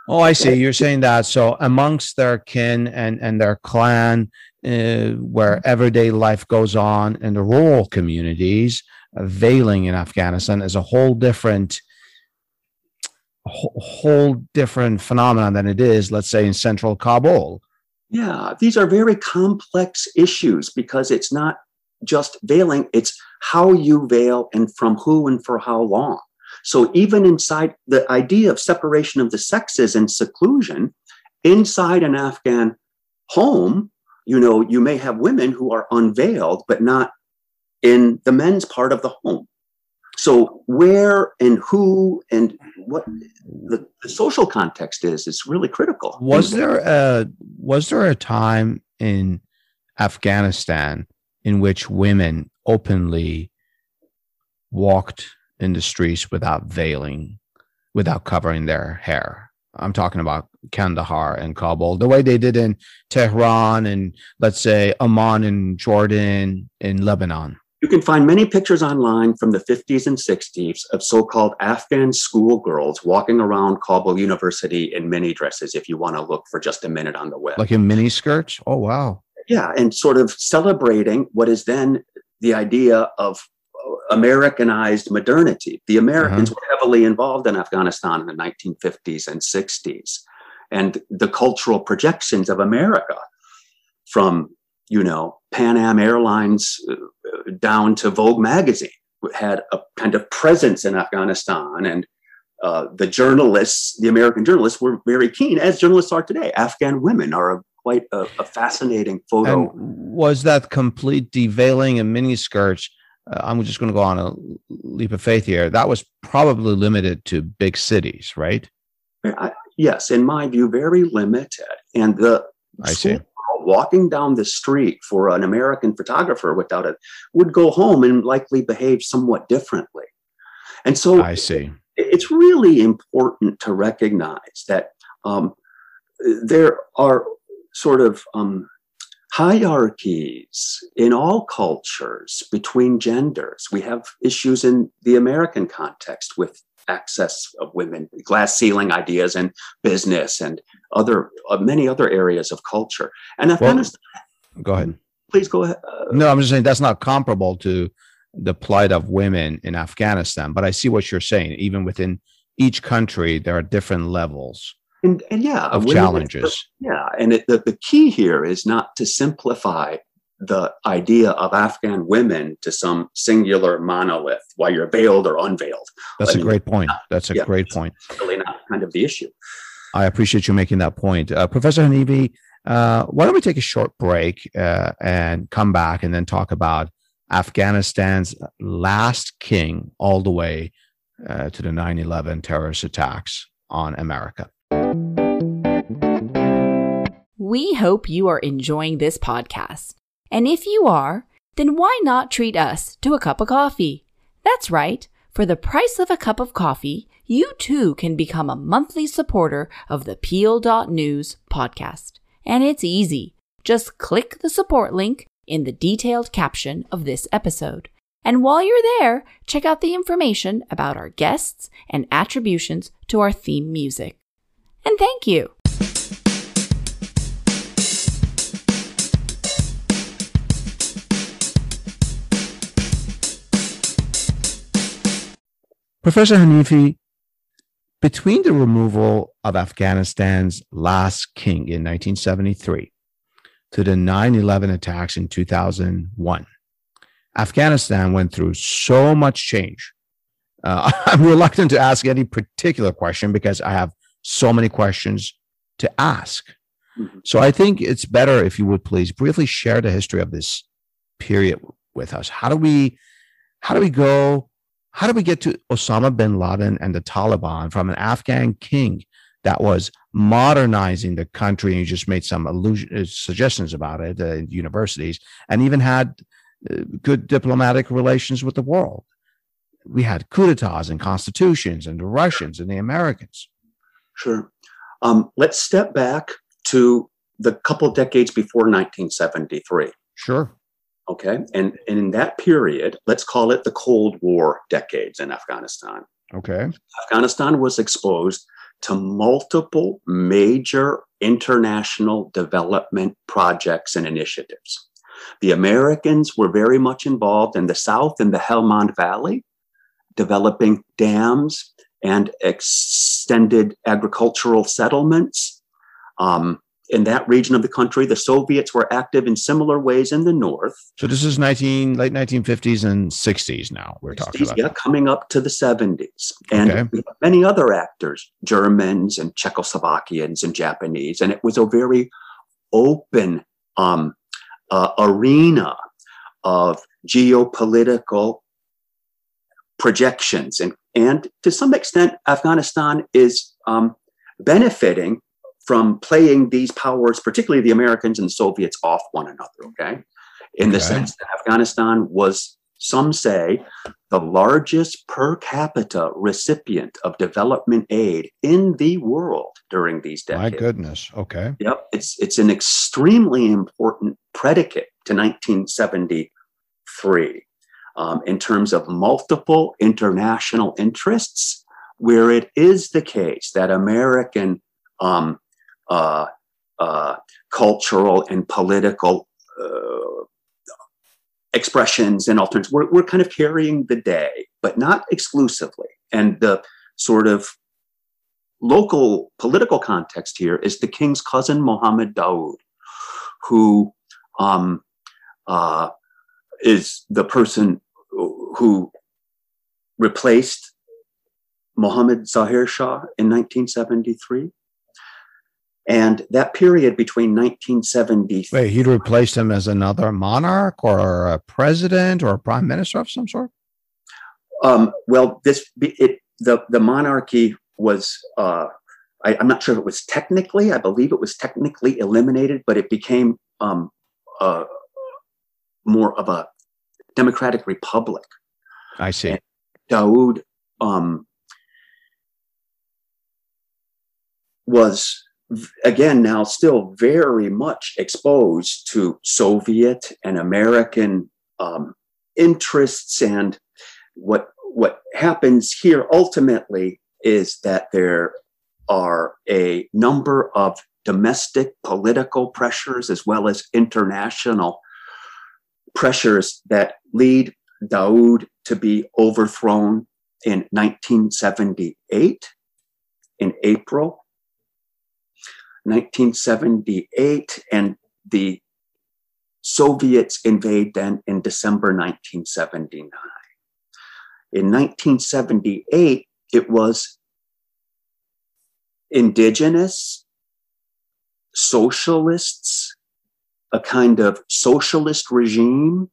Oh, I see. You're saying that. So amongst their kin and and their clan, uh, where everyday life goes on in the rural communities, veiling in Afghanistan is a whole different whole different phenomenon than it is, let's say, in central Kabul. Yeah, these are very complex issues because it's not just veiling, it's how you veil and from who and for how long. So even inside the idea of separation of the sexes and seclusion, inside an Afghan home, you know, you may have women who are unveiled, but not in the men's part of the home. So where and who and what the, the social context is is really critical. Was there a was there a time in Afghanistan in which women openly walked in the streets without veiling, without covering their hair. I'm talking about Kandahar and Kabul, the way they did in Tehran and let's say Amman and Jordan, in Lebanon. You can find many pictures online from the 50s and 60s of so called Afghan schoolgirls walking around Kabul University in mini dresses, if you want to look for just a minute on the web. Like in mini skirts? Oh, wow. Yeah, and sort of celebrating what is then the idea of Americanized modernity. The Americans uh-huh. were heavily involved in Afghanistan in the 1950s and 60s. And the cultural projections of America from, you know, Pan Am Airlines uh, down to Vogue magazine had a kind of presence in Afghanistan. And uh, the journalists, the American journalists, were very keen, as journalists are today. Afghan women are a, quite a, a fascinating photo. And was that complete deveiling and miniskirts? uh, I'm just going to go on a leap of faith here. That was probably limited to big cities, right? I, yes, in my view, very limited. And the I see. Walking down the street for an American photographer without it would go home and likely behave somewhat differently. And so I see. It's really important to recognize that um, there are sort of um, hierarchies in all cultures between genders. We have issues in the American context with access of women, glass ceiling ideas and business and other uh, many other areas of culture. And Afghanistan. Well, go ahead. Please go ahead. Uh, no, I'm just saying that's not comparable to the plight of women in Afghanistan. But I see what you're saying. Even within each country, there are different levels and, and yeah, of challenges. Yeah, and it, the, the key here is not to simplify the idea of Afghan women to some singular monolith, while you're veiled or unveiled. That's I a mean, great point. That's a yeah, great point. Really not kind of the issue. I appreciate you making that point, uh, Professor Hanifi. Uh, why don't we take a short break uh, and come back and then talk about Afghanistan's last king all the way uh, to the 9 11 terrorist attacks on America? We hope you are enjoying this podcast. And if you are, then why not treat us to a cup of coffee? That's right. For the price of a cup of coffee, you too can become a monthly supporter of the Peel.News podcast. And it's easy. Just click the support link in the detailed caption of this episode. And while you're there, check out the information about our guests and attributions to our theme music and thank you. Professor Hanifi, between the removal of Afghanistan's last king in 1973 to the 9 11 attacks in 2001, Afghanistan went through so much change. Uh, I'm reluctant to ask any particular question because I have so many questions to ask. Mm-hmm. So I think it's better if you would please briefly share the history of this period with us. How do we how do we go how do we get to Osama bin Laden and the Taliban from an Afghan king that was modernizing the country and you just made some allusion, uh, suggestions about it uh, in universities and even had uh, good diplomatic relations with the world. We had coup d'etats and constitutions and the Russians and the Americans. Sure. Um, let's step back to the couple decades before 1973. Sure. Okay. And, and in that period, let's call it the Cold War decades in Afghanistan. Okay. Afghanistan was exposed to multiple major international development projects and initiatives. The Americans were very much involved in the South in the Helmand Valley, developing dams and extended agricultural settlements. Um, in that region of the country, the Soviets were active in similar ways in the north. So this is 19 late 1950s and 60s now we're 60s, talking about. Yeah, coming up to the 70s. And okay. many other actors, Germans and Czechoslovakians and Japanese. And it was a very open um, uh, arena of geopolitical projections. And, and to some extent, Afghanistan is um, benefiting from playing these powers, particularly the Americans and the Soviets, off one another, okay? In okay. the sense that Afghanistan was, some say, the largest per capita recipient of development aid in the world during these decades. My goodness. Okay. Yep. It's it's an extremely important predicate to 1973 um, in terms of multiple international interests, where it is the case that American um, uh, uh, cultural and political uh, expressions and alternatives. We're, we're kind of carrying the day, but not exclusively. And the sort of local political context here is the king's cousin, Mohammed Daoud, who um, uh, is the person who replaced Mohammed Zahir Shah in 1973. And that period between 1970. Wait, he'd replaced him as another monarch or a president or a prime minister of some sort? Um, well, this it the the monarchy was uh, I, am not sure if it was technically. I believe it was technically eliminated, but it became um, uh, more of a democratic republic. I see. And Daoud um, was again now still very much exposed to Soviet and American um, interests, and what what happens here ultimately is that there are a number of domestic political pressures as well as international pressures that lead Daoud to be overthrown in 1978 in April. 1978, and the Soviets invade then in December 1979. In 1978, it was indigenous socialists, a kind of socialist regime,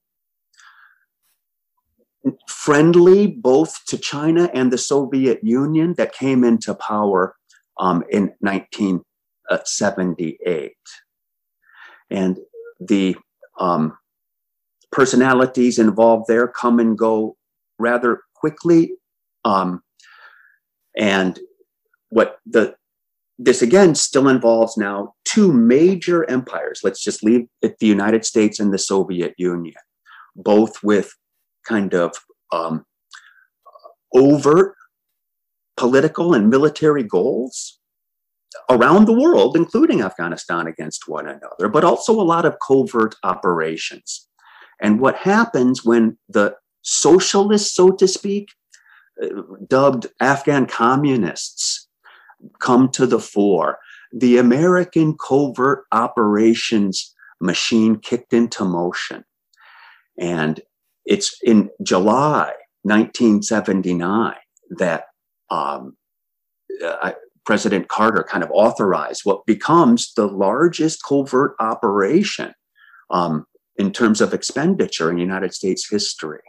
friendly both to China and the Soviet Union that came into power um, in 1978. And the um, personalities involved there come and go rather quickly. Um, and what the this again still involves now two major empires. Let's just leave it the United States and the Soviet Union, both with kind of um, overt political and military goals around the world, including Afghanistan, against one another, but also a lot of covert operations. And what happens when the socialists, so to speak, uh, dubbed Afghan communists, come to the fore. The American covert operations machine kicked into motion. And it's in July 1979 that um, uh, President Carter kind of authorized what becomes the largest covert operation um, in terms of expenditure in United States history.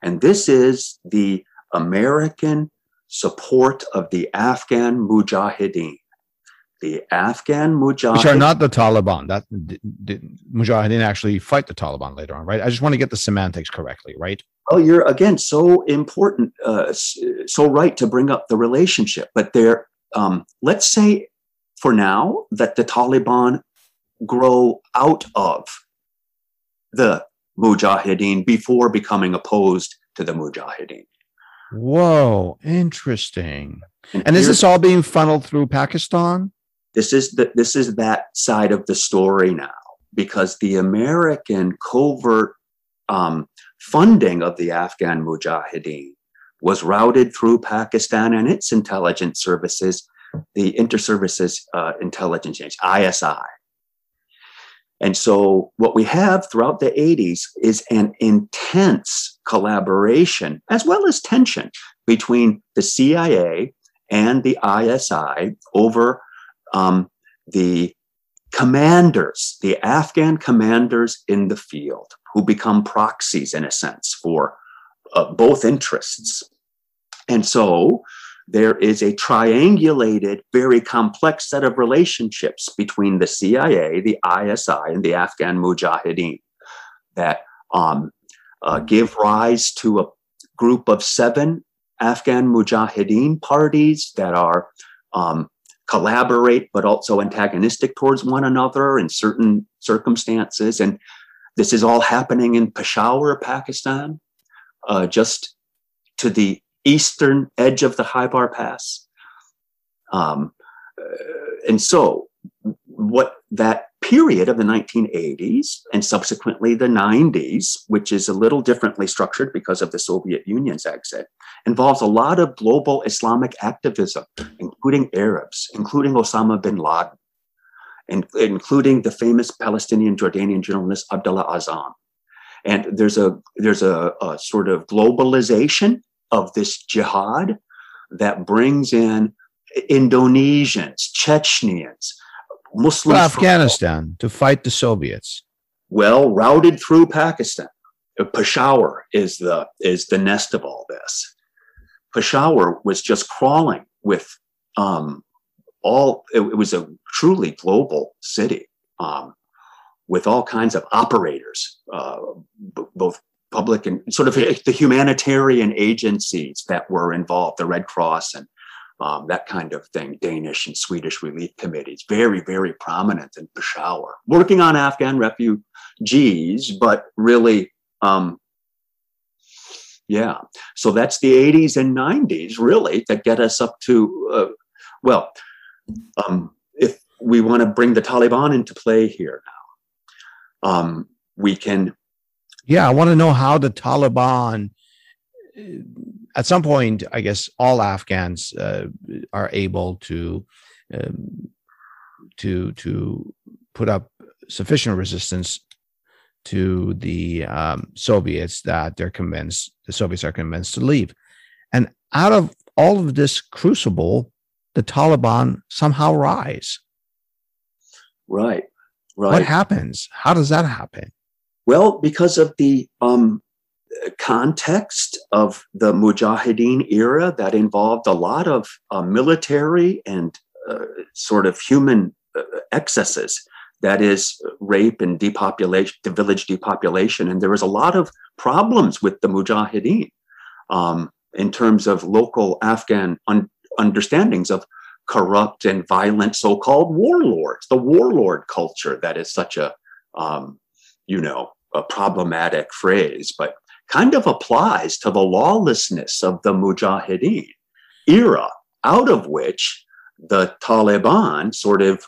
And this is the American support of the Afghan Mujahideen. The Afghan Mujahideen. Which are not the Taliban. That the Mujahideen actually fight the Taliban later on, right? I just want to get the semantics correctly, right? Oh, you're again so important, uh, so right to bring up the relationship. But there, um, let's say for now that the Taliban grow out of the Mujahideen before becoming opposed to the Mujahideen. Whoa, interesting. And, and is this all being funneled through Pakistan? This is the, this is that side of the story now. because the American covert um, funding of the Afghan Mujahideen was routed through Pakistan and its intelligence services, the Inter-Services uh, Intelligence Agency, ISI. And so, what we have throughout the 80s is an intense collaboration as well as tension between the CIA and the ISI over um, the commanders, the Afghan commanders in the field, who become proxies in a sense for uh, both interests. And so there is a triangulated, very complex set of relationships between the CIA, the ISI, and the Afghan Mujahideen that um, uh, give rise to a group of seven Afghan Mujahideen parties that are um, collaborate but also antagonistic towards one another in certain circumstances. And this is all happening in Peshawar, Pakistan, uh, just to the eastern edge of the Khyber Pass. Um, uh, and so, what that period of the 1980s and subsequently the 90s, which is a little differently structured because of the Soviet Union's exit, involves a lot of global Islamic activism, including Arabs, including Osama bin Laden, and including the famous Palestinian Jordanian journalist Abdullah Azzam. And there's a there's a, a sort of globalization of this jihad that brings in Indonesians, Chechens, Muslims. Well, Afghanistan to fight the Soviets. Well, routed through Pakistan. Peshawar is the is the nest of all this. Peshawar was just crawling with um, all. It, it, was a truly global city um, with all kinds of operators, uh, b- both public and sort of the humanitarian agencies that were involved, the Red Cross and um, that kind of thing, Danish and Swedish relief committees, very, very prominent in Peshawar, working on Afghan refugees, but really, um, yeah. So that's the 80s and 90s, really, that get us up to, uh, well, um, if we want to bring the Taliban into play here now, um, we can yeah, I want to know how the Taliban, uh, at some point, I guess all Afghans uh, are able to um, to to put up sufficient resistance to the um, Soviets that they're convinced the Soviets are convinced to leave, and out of all of this crucible, the Taliban somehow rise. Right. Right. What happens? How does that happen? Well, because of the um, context of the Mujahideen era that involved a lot of uh, military and uh, sort of human uh, excesses. That is rape and depopulation, village depopulation. And there was a lot of problems with the Mujahideen um, in terms of local Afghan un- understandings of corrupt and violent so called warlords, the warlord culture that is such a um, you know, a problematic phrase, but kind of applies to the lawlessness of the Mujahideen era, out of which the Taliban sort of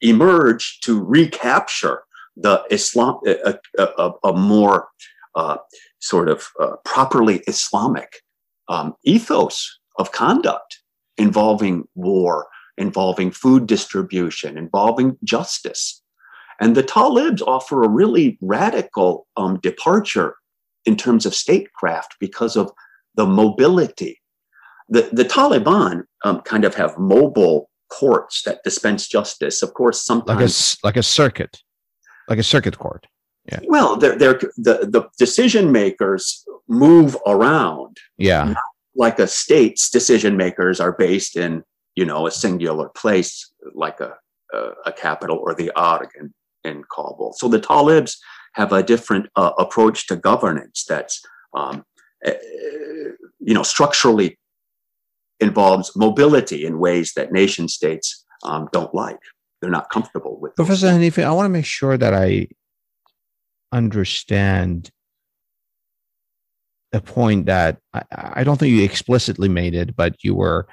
emerged to recapture the Islam, a, a, a more uh, sort of uh, properly Islamic um, ethos of conduct involving war, involving food distribution, involving justice. And the Talibs offer a really radical um, departure in terms of statecraft because of the mobility. The, the Taliban um, kind of have mobile courts that dispense justice. Of course, sometimes like a like a circuit, like a circuit court. Yeah. Well, they're, they're, the the decision makers move around. Yeah. Like a state's decision makers are based in you know a singular place, like a a, a capital or the Argon in Kabul. So the Talibs have a different uh, approach to governance that's, um, uh, you know, structurally involves mobility in ways that nation states um, don't like. They're not comfortable with. Professor Hanifi, I want to make sure that I understand a point that I, I, don't think you explicitly made it, but you were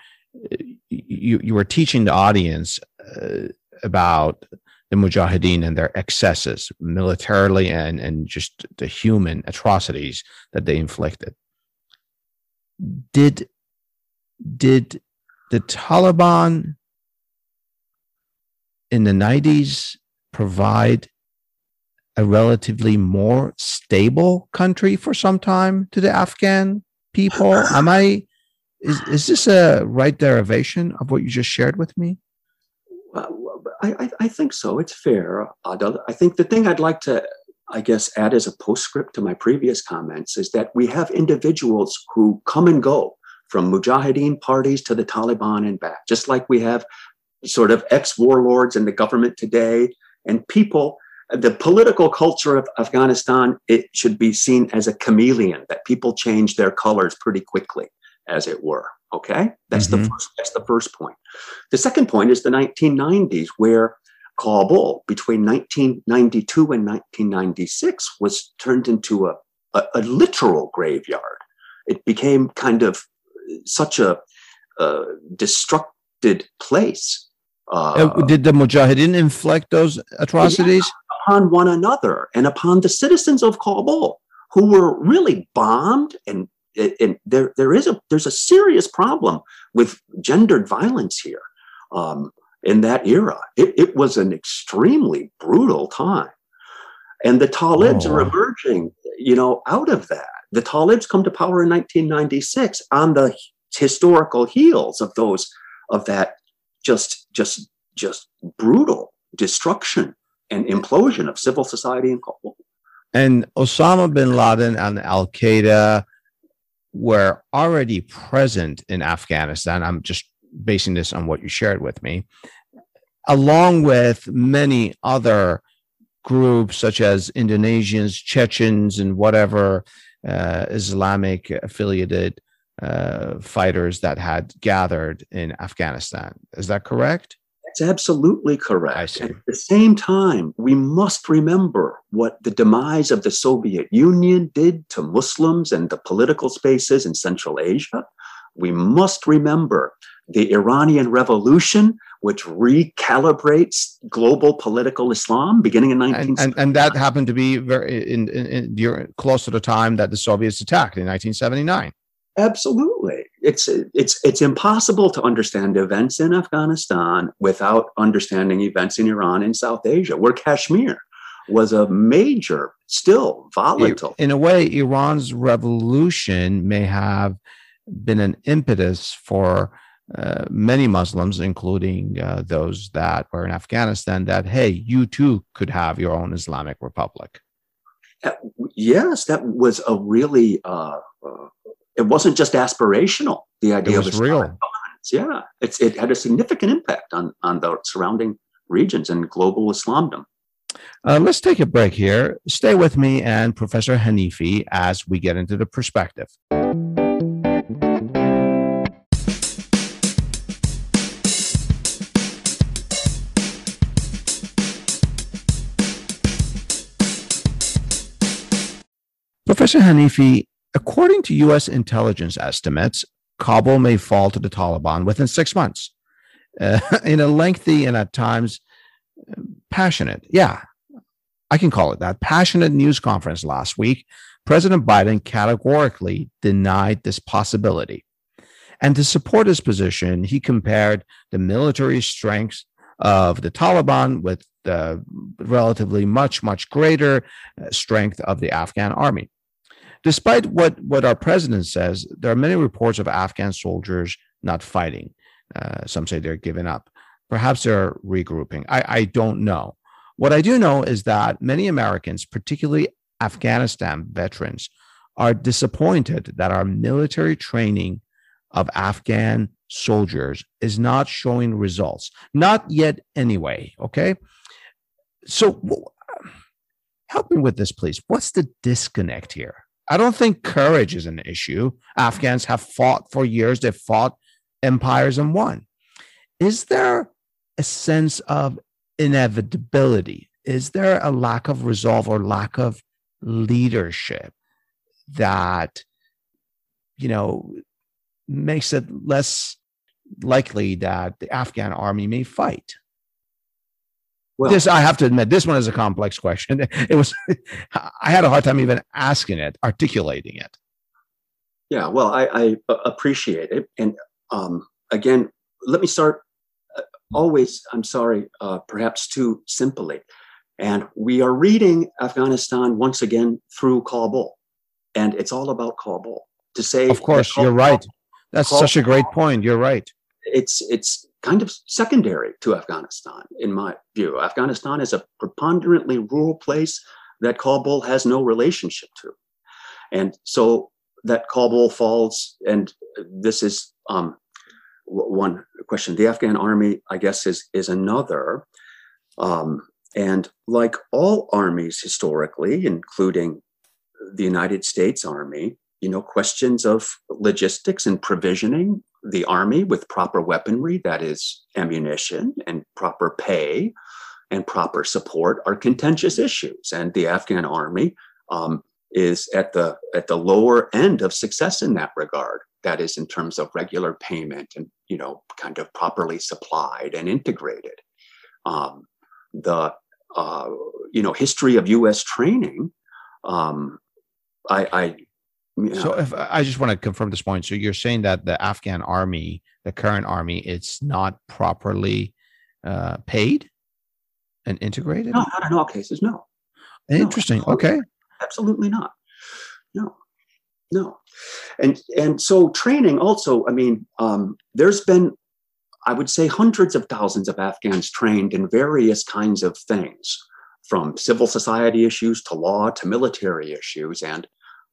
you you were teaching the audience uh, about the Mujahideen and their excesses militarily and, and just the human atrocities that they inflicted. Did did the Taliban in the 90s provide a relatively more stable country for some time to the Afghan people? Am I is is this a right derivation of what you just shared with me? I, I, think so. It's fair. I think the thing I'd like to, I guess, add as a postscript to my previous comments is that we have individuals who come and go from Mujahideen parties to the Taliban and back, just like we have sort of ex warlords in the government today and people. The political culture of Afghanistan, it should be seen as a chameleon, that people change their colors pretty quickly, as it were. Okay, that's mm-hmm. the first. That's the first point. The second point is the 1990s, where Kabul between 1992 and 1996 was turned into a, a, a literal graveyard. It became kind of such a, a destructed place. Uh, Did the Mujahideen inflict those atrocities? Yeah, upon one another and upon the citizens of Kabul, who were really bombed and and there there is a there's a serious problem with gendered violence here um, in that era. It, it, was an extremely brutal time, and the Talibs oh. are emerging, you know, out of that. The Talibs come to power in 1996 on the historical heels of those of that just just just brutal destruction and implosion of civil society in Kabul. And Osama bin Laden and Al Qaeda were already present in Afghanistan. I'm just basing this on what you shared with me, along with many other groups such as Indonesians, Chechens, and whatever uh, Islamic affiliated uh, fighters that had gathered in Afghanistan. Is that correct? That's absolutely correct. At the same time, we must remember what the demise of the Soviet Union did to Muslims and the political spaces in Central Asia. We must remember the Iranian Revolution, which recalibrates global political Islam beginning in 19. And, and, and, that happened to be very in, in, in, close to the time that the Soviets attacked in 1979. Absolutely. It's it's it's impossible to understand events in Afghanistan without understanding events in Iran and South Asia, where Kashmir was a major, still volatile. In a way, Iran's revolution may have been an impetus for uh, many Muslims, including uh, those that were in Afghanistan, that, hey, you too could have your own Islamic Republic. Yes, that was a really uh, uh, it wasn't just aspirational. The idea of real. Dominance. Yeah, it's, it had a significant impact on on the surrounding regions and global Islamdom. Uh, let's take a break here. Stay with me and Professor Hanifi as we get into the perspective. Professor Hanifi, According to U.S. intelligence estimates, Kabul may fall to the Taliban within six months. Uh, in a lengthy and at times passionate, yeah, I can call it that, passionate news conference last week, President Biden categorically denied this possibility. And to support his position, he compared the military strengths of the Taliban with the relatively much, much greater uh, strength of the Afghan army. Despite what, what our president says, there are many reports of Afghan soldiers not fighting. Uh, some say they're giving up. Perhaps they're regrouping. I, I don't know. What I do know is that many Americans, particularly Afghanistan veterans, are disappointed that our military training of Afghan soldiers is not showing results. Not yet, anyway. Okay. So, help me with this, please. What's the disconnect here? I don't think courage is an issue. Afghans have fought for years, they've fought empires and won. Is there a sense of inevitability? Is there a lack of resolve or lack of leadership that, you know, makes it less likely that the Afghan army may fight? Well, this I have to admit, this one is a complex question. It was I had a hard time even asking it, articulating it. Yeah, well, I, I appreciate it, and um, again, let me start. Uh, always, I'm sorry, uh, perhaps too simply, and we are reading Afghanistan once again through Kabul, and it's all about Kabul. To say, of course, you're right. That's Kabul, such a great point. You're right. It's it's kind of secondary to Afghanistan, in my view. Afghanistan is a preponderantly rural place that Kabul has no relationship to. And so that Kabul falls, and this is um, one question. The Afghan army, I guess, is, is another. Um, and like all armies historically, including the United States Army, you know, questions of logistics and provisioning the army with proper weaponry, that is, ammunition, and proper pay and proper support are contentious issues. And the Afghan army um, is at the at the lower end of success in that regard. That is, in terms of regular payment and you know, kind of properly supplied and integrated. Um, the uh, you know history of U.S. training. Um, I, I yeah. So if I just want to confirm this point, so you're saying that the Afghan army, the current army, it's not properly uh, paid and integrated? No, not in all cases. No. Interesting. No, okay. Absolutely not. No. No. And and so training also, I mean, um, there's been, I would say, hundreds of thousands of Afghans trained in various kinds of things, from civil society issues to law to military issues. And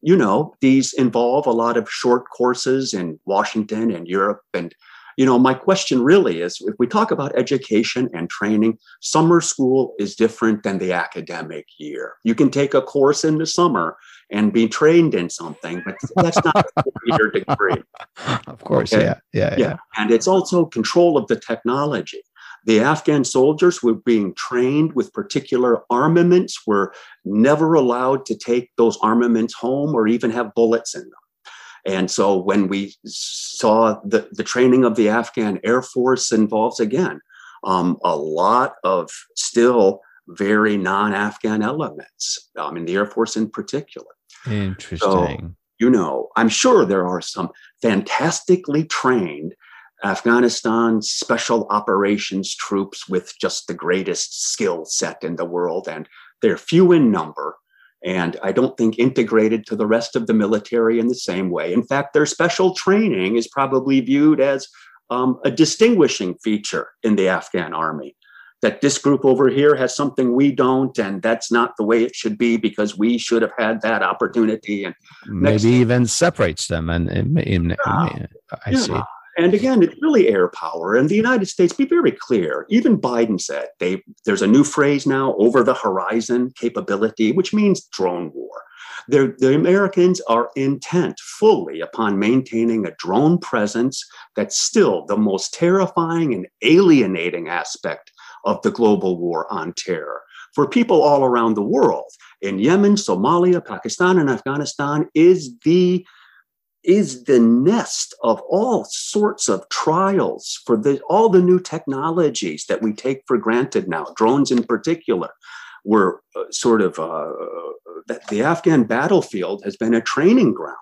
you know, these involve a lot of short courses in Washington and Europe. And, you know, my question really is if we talk about education and training, summer school is different than the academic year. You can take a course in the summer and be trained in something, but that's not a four-year degree. Of course, okay? yeah, yeah, yeah, yeah. And it's also control of the technology. The Afghan soldiers were being trained with particular armaments, were never allowed to take those armaments home or even have bullets in them. And so when we saw the, the training of the Afghan Air Force involves, again, um, a lot of still very non Afghan elements, um, in the Air Force in particular. Interesting. So, you know, I'm sure there are some fantastically trained Afghanistan special operations troops with just the greatest skill set in the world, and they're few in number. And I don't think integrated to the rest of the military in the same way. In fact, their special training is probably viewed as um, a distinguishing feature in the Afghan army. That this group over here has something we don't, and that's not the way it should be because we should have had that opportunity. And maybe even separates them. And, and, and I yeah. see. And again, it's really air power. And the United States, be very clear. Even Biden said they there's a new phrase now, over the horizon capability, which means drone war. They're, the Americans are intent fully upon maintaining a drone presence that's still the most terrifying and alienating aspect of the global war on terror. For people all around the world, in Yemen, Somalia, Pakistan, and Afghanistan, is the is the nest of all sorts of trials for the, all the new technologies that we take for granted now, drones in particular. Were uh, sort of uh, the Afghan battlefield has been a training ground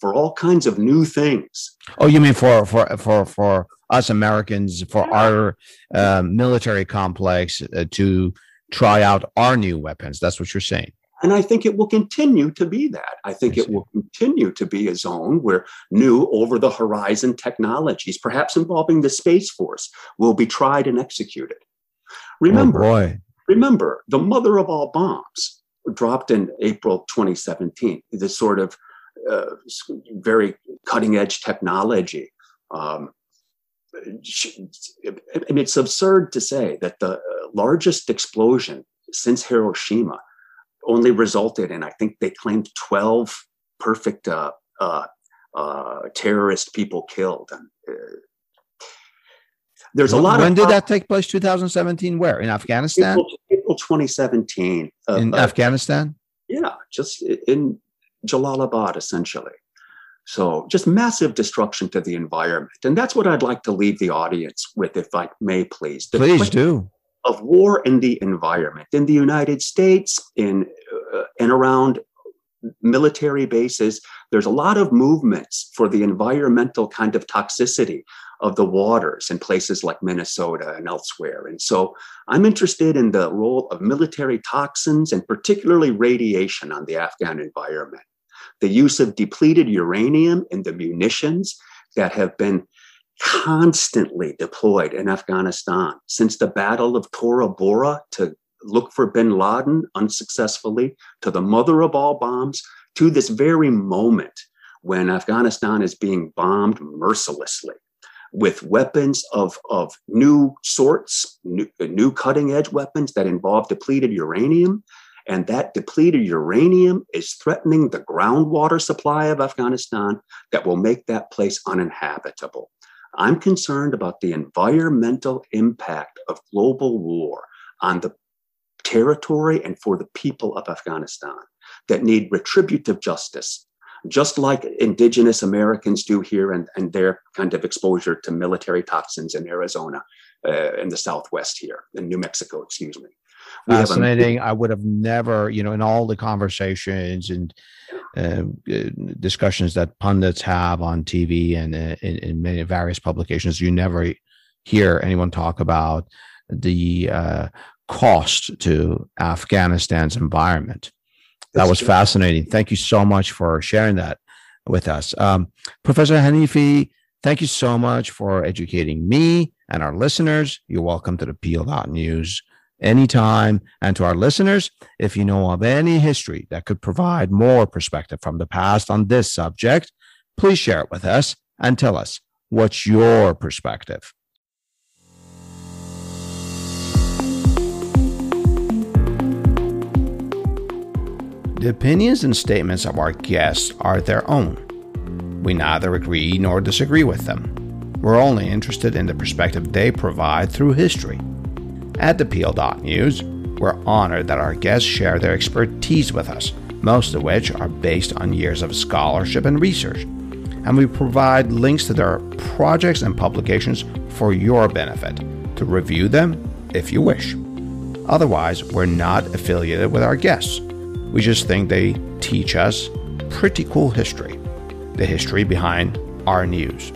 for all kinds of new things. Oh, you mean for for for for us Americans, for yeah. our uh, military complex uh, to try out our new weapons? That's what you're saying. And I think it will continue to be that. I think I it will continue to be a zone where new over the horizon technologies, perhaps involving the Space Force, will be tried and executed. Remember, oh remember, the mother of all bombs dropped in April 2017, this sort of uh, very cutting edge technology. Um, I mean, it's absurd to say that the largest explosion since Hiroshima only resulted in, I think they claimed 12 perfect uh, uh, uh, terrorist people killed. And, uh, there's a lot when of. did that take place? 2017? Where? In Afghanistan? April, April 2017. in Afghanistan? Yeah, just in Jalalabad, essentially. So just massive destruction to the environment. And that's what I'd like to leave the audience with, if I may, please. The please question, do. Of war and the environment. In the United States, in uh, and around military bases, there's a lot of movements for the environmental kind of toxicity of the waters in places like Minnesota and elsewhere. And so I'm interested in the role of military toxins and particularly radiation on the Afghan environment. The use of depleted uranium in the munitions that have been constantly deployed in Afghanistan since the Battle of Tora Bora to look for bin Laden unsuccessfully, to the mother of all bombs, to this very moment when Afghanistan is being bombed mercilessly with weapons of, of new sorts, new, new cutting edge weapons that involve depleted uranium. And that depleted uranium is threatening the groundwater supply of Afghanistan that will make that place uninhabitable. I'm concerned about the environmental impact of global war on the territory and for the people of Afghanistan that need retributive justice, just like indigenous Americans do here and, and their kind of exposure to military toxins in Arizona, uh, in the Southwest here, in New Mexico, excuse me. Fascinating. I would have never, you know, in all the conversations and uh, discussions that pundits have on TV and uh, in, in, many various publications, you never hear anyone talk about the uh, cost to Afghanistan's environment. That was fascinating. Thank you so much for sharing that with us. Um, Professor Hanifi, thank you so much for educating me and our listeners. You're welcome to the Peel.News anytime. And to our listeners, if you know of any history that could provide more perspective from the past on this subject, please share it with us and tell us what's your perspective. The opinions and statements of our guests are their own. We neither agree nor disagree with them. We're only interested in the perspective they provide through history. At the Peel.News, we're honored that our guests share their expertise with us, most of which are based on years of scholarship and research. And we provide links to their projects and publications for your benefit to review them if you wish. Otherwise, we're not affiliated with our guests. We just think they teach us pretty cool history, the history behind our news.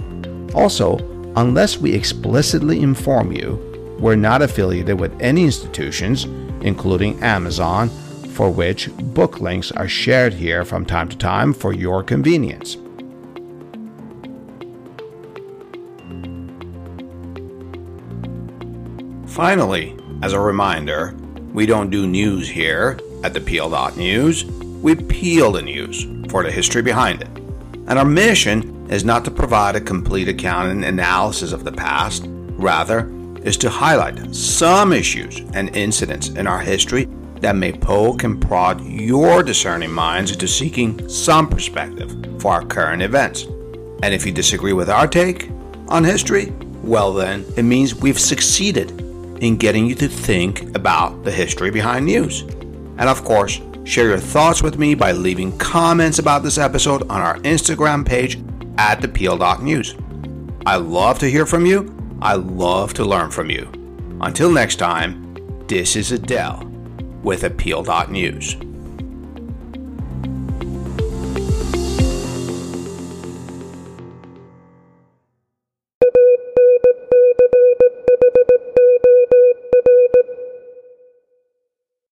Also, unless we explicitly inform you, we're not affiliated with any institutions, including Amazon, for which book links are shared here from time to time for your convenience. Finally, as a reminder, we don't do news here at the Peel.News, we peel the news for the history behind it. And our mission is not to provide a complete account and analysis of the past, rather, is to highlight some issues and incidents in our history that may poke and prod your discerning minds into seeking some perspective for our current events. And if you disagree with our take on history, well, then it means we've succeeded in getting you to think about the history behind news. And of course, share your thoughts with me by leaving comments about this episode on our Instagram page at the Peel.News. I love to hear from you. I love to learn from you. Until next time, this is Adil with Appeal.News.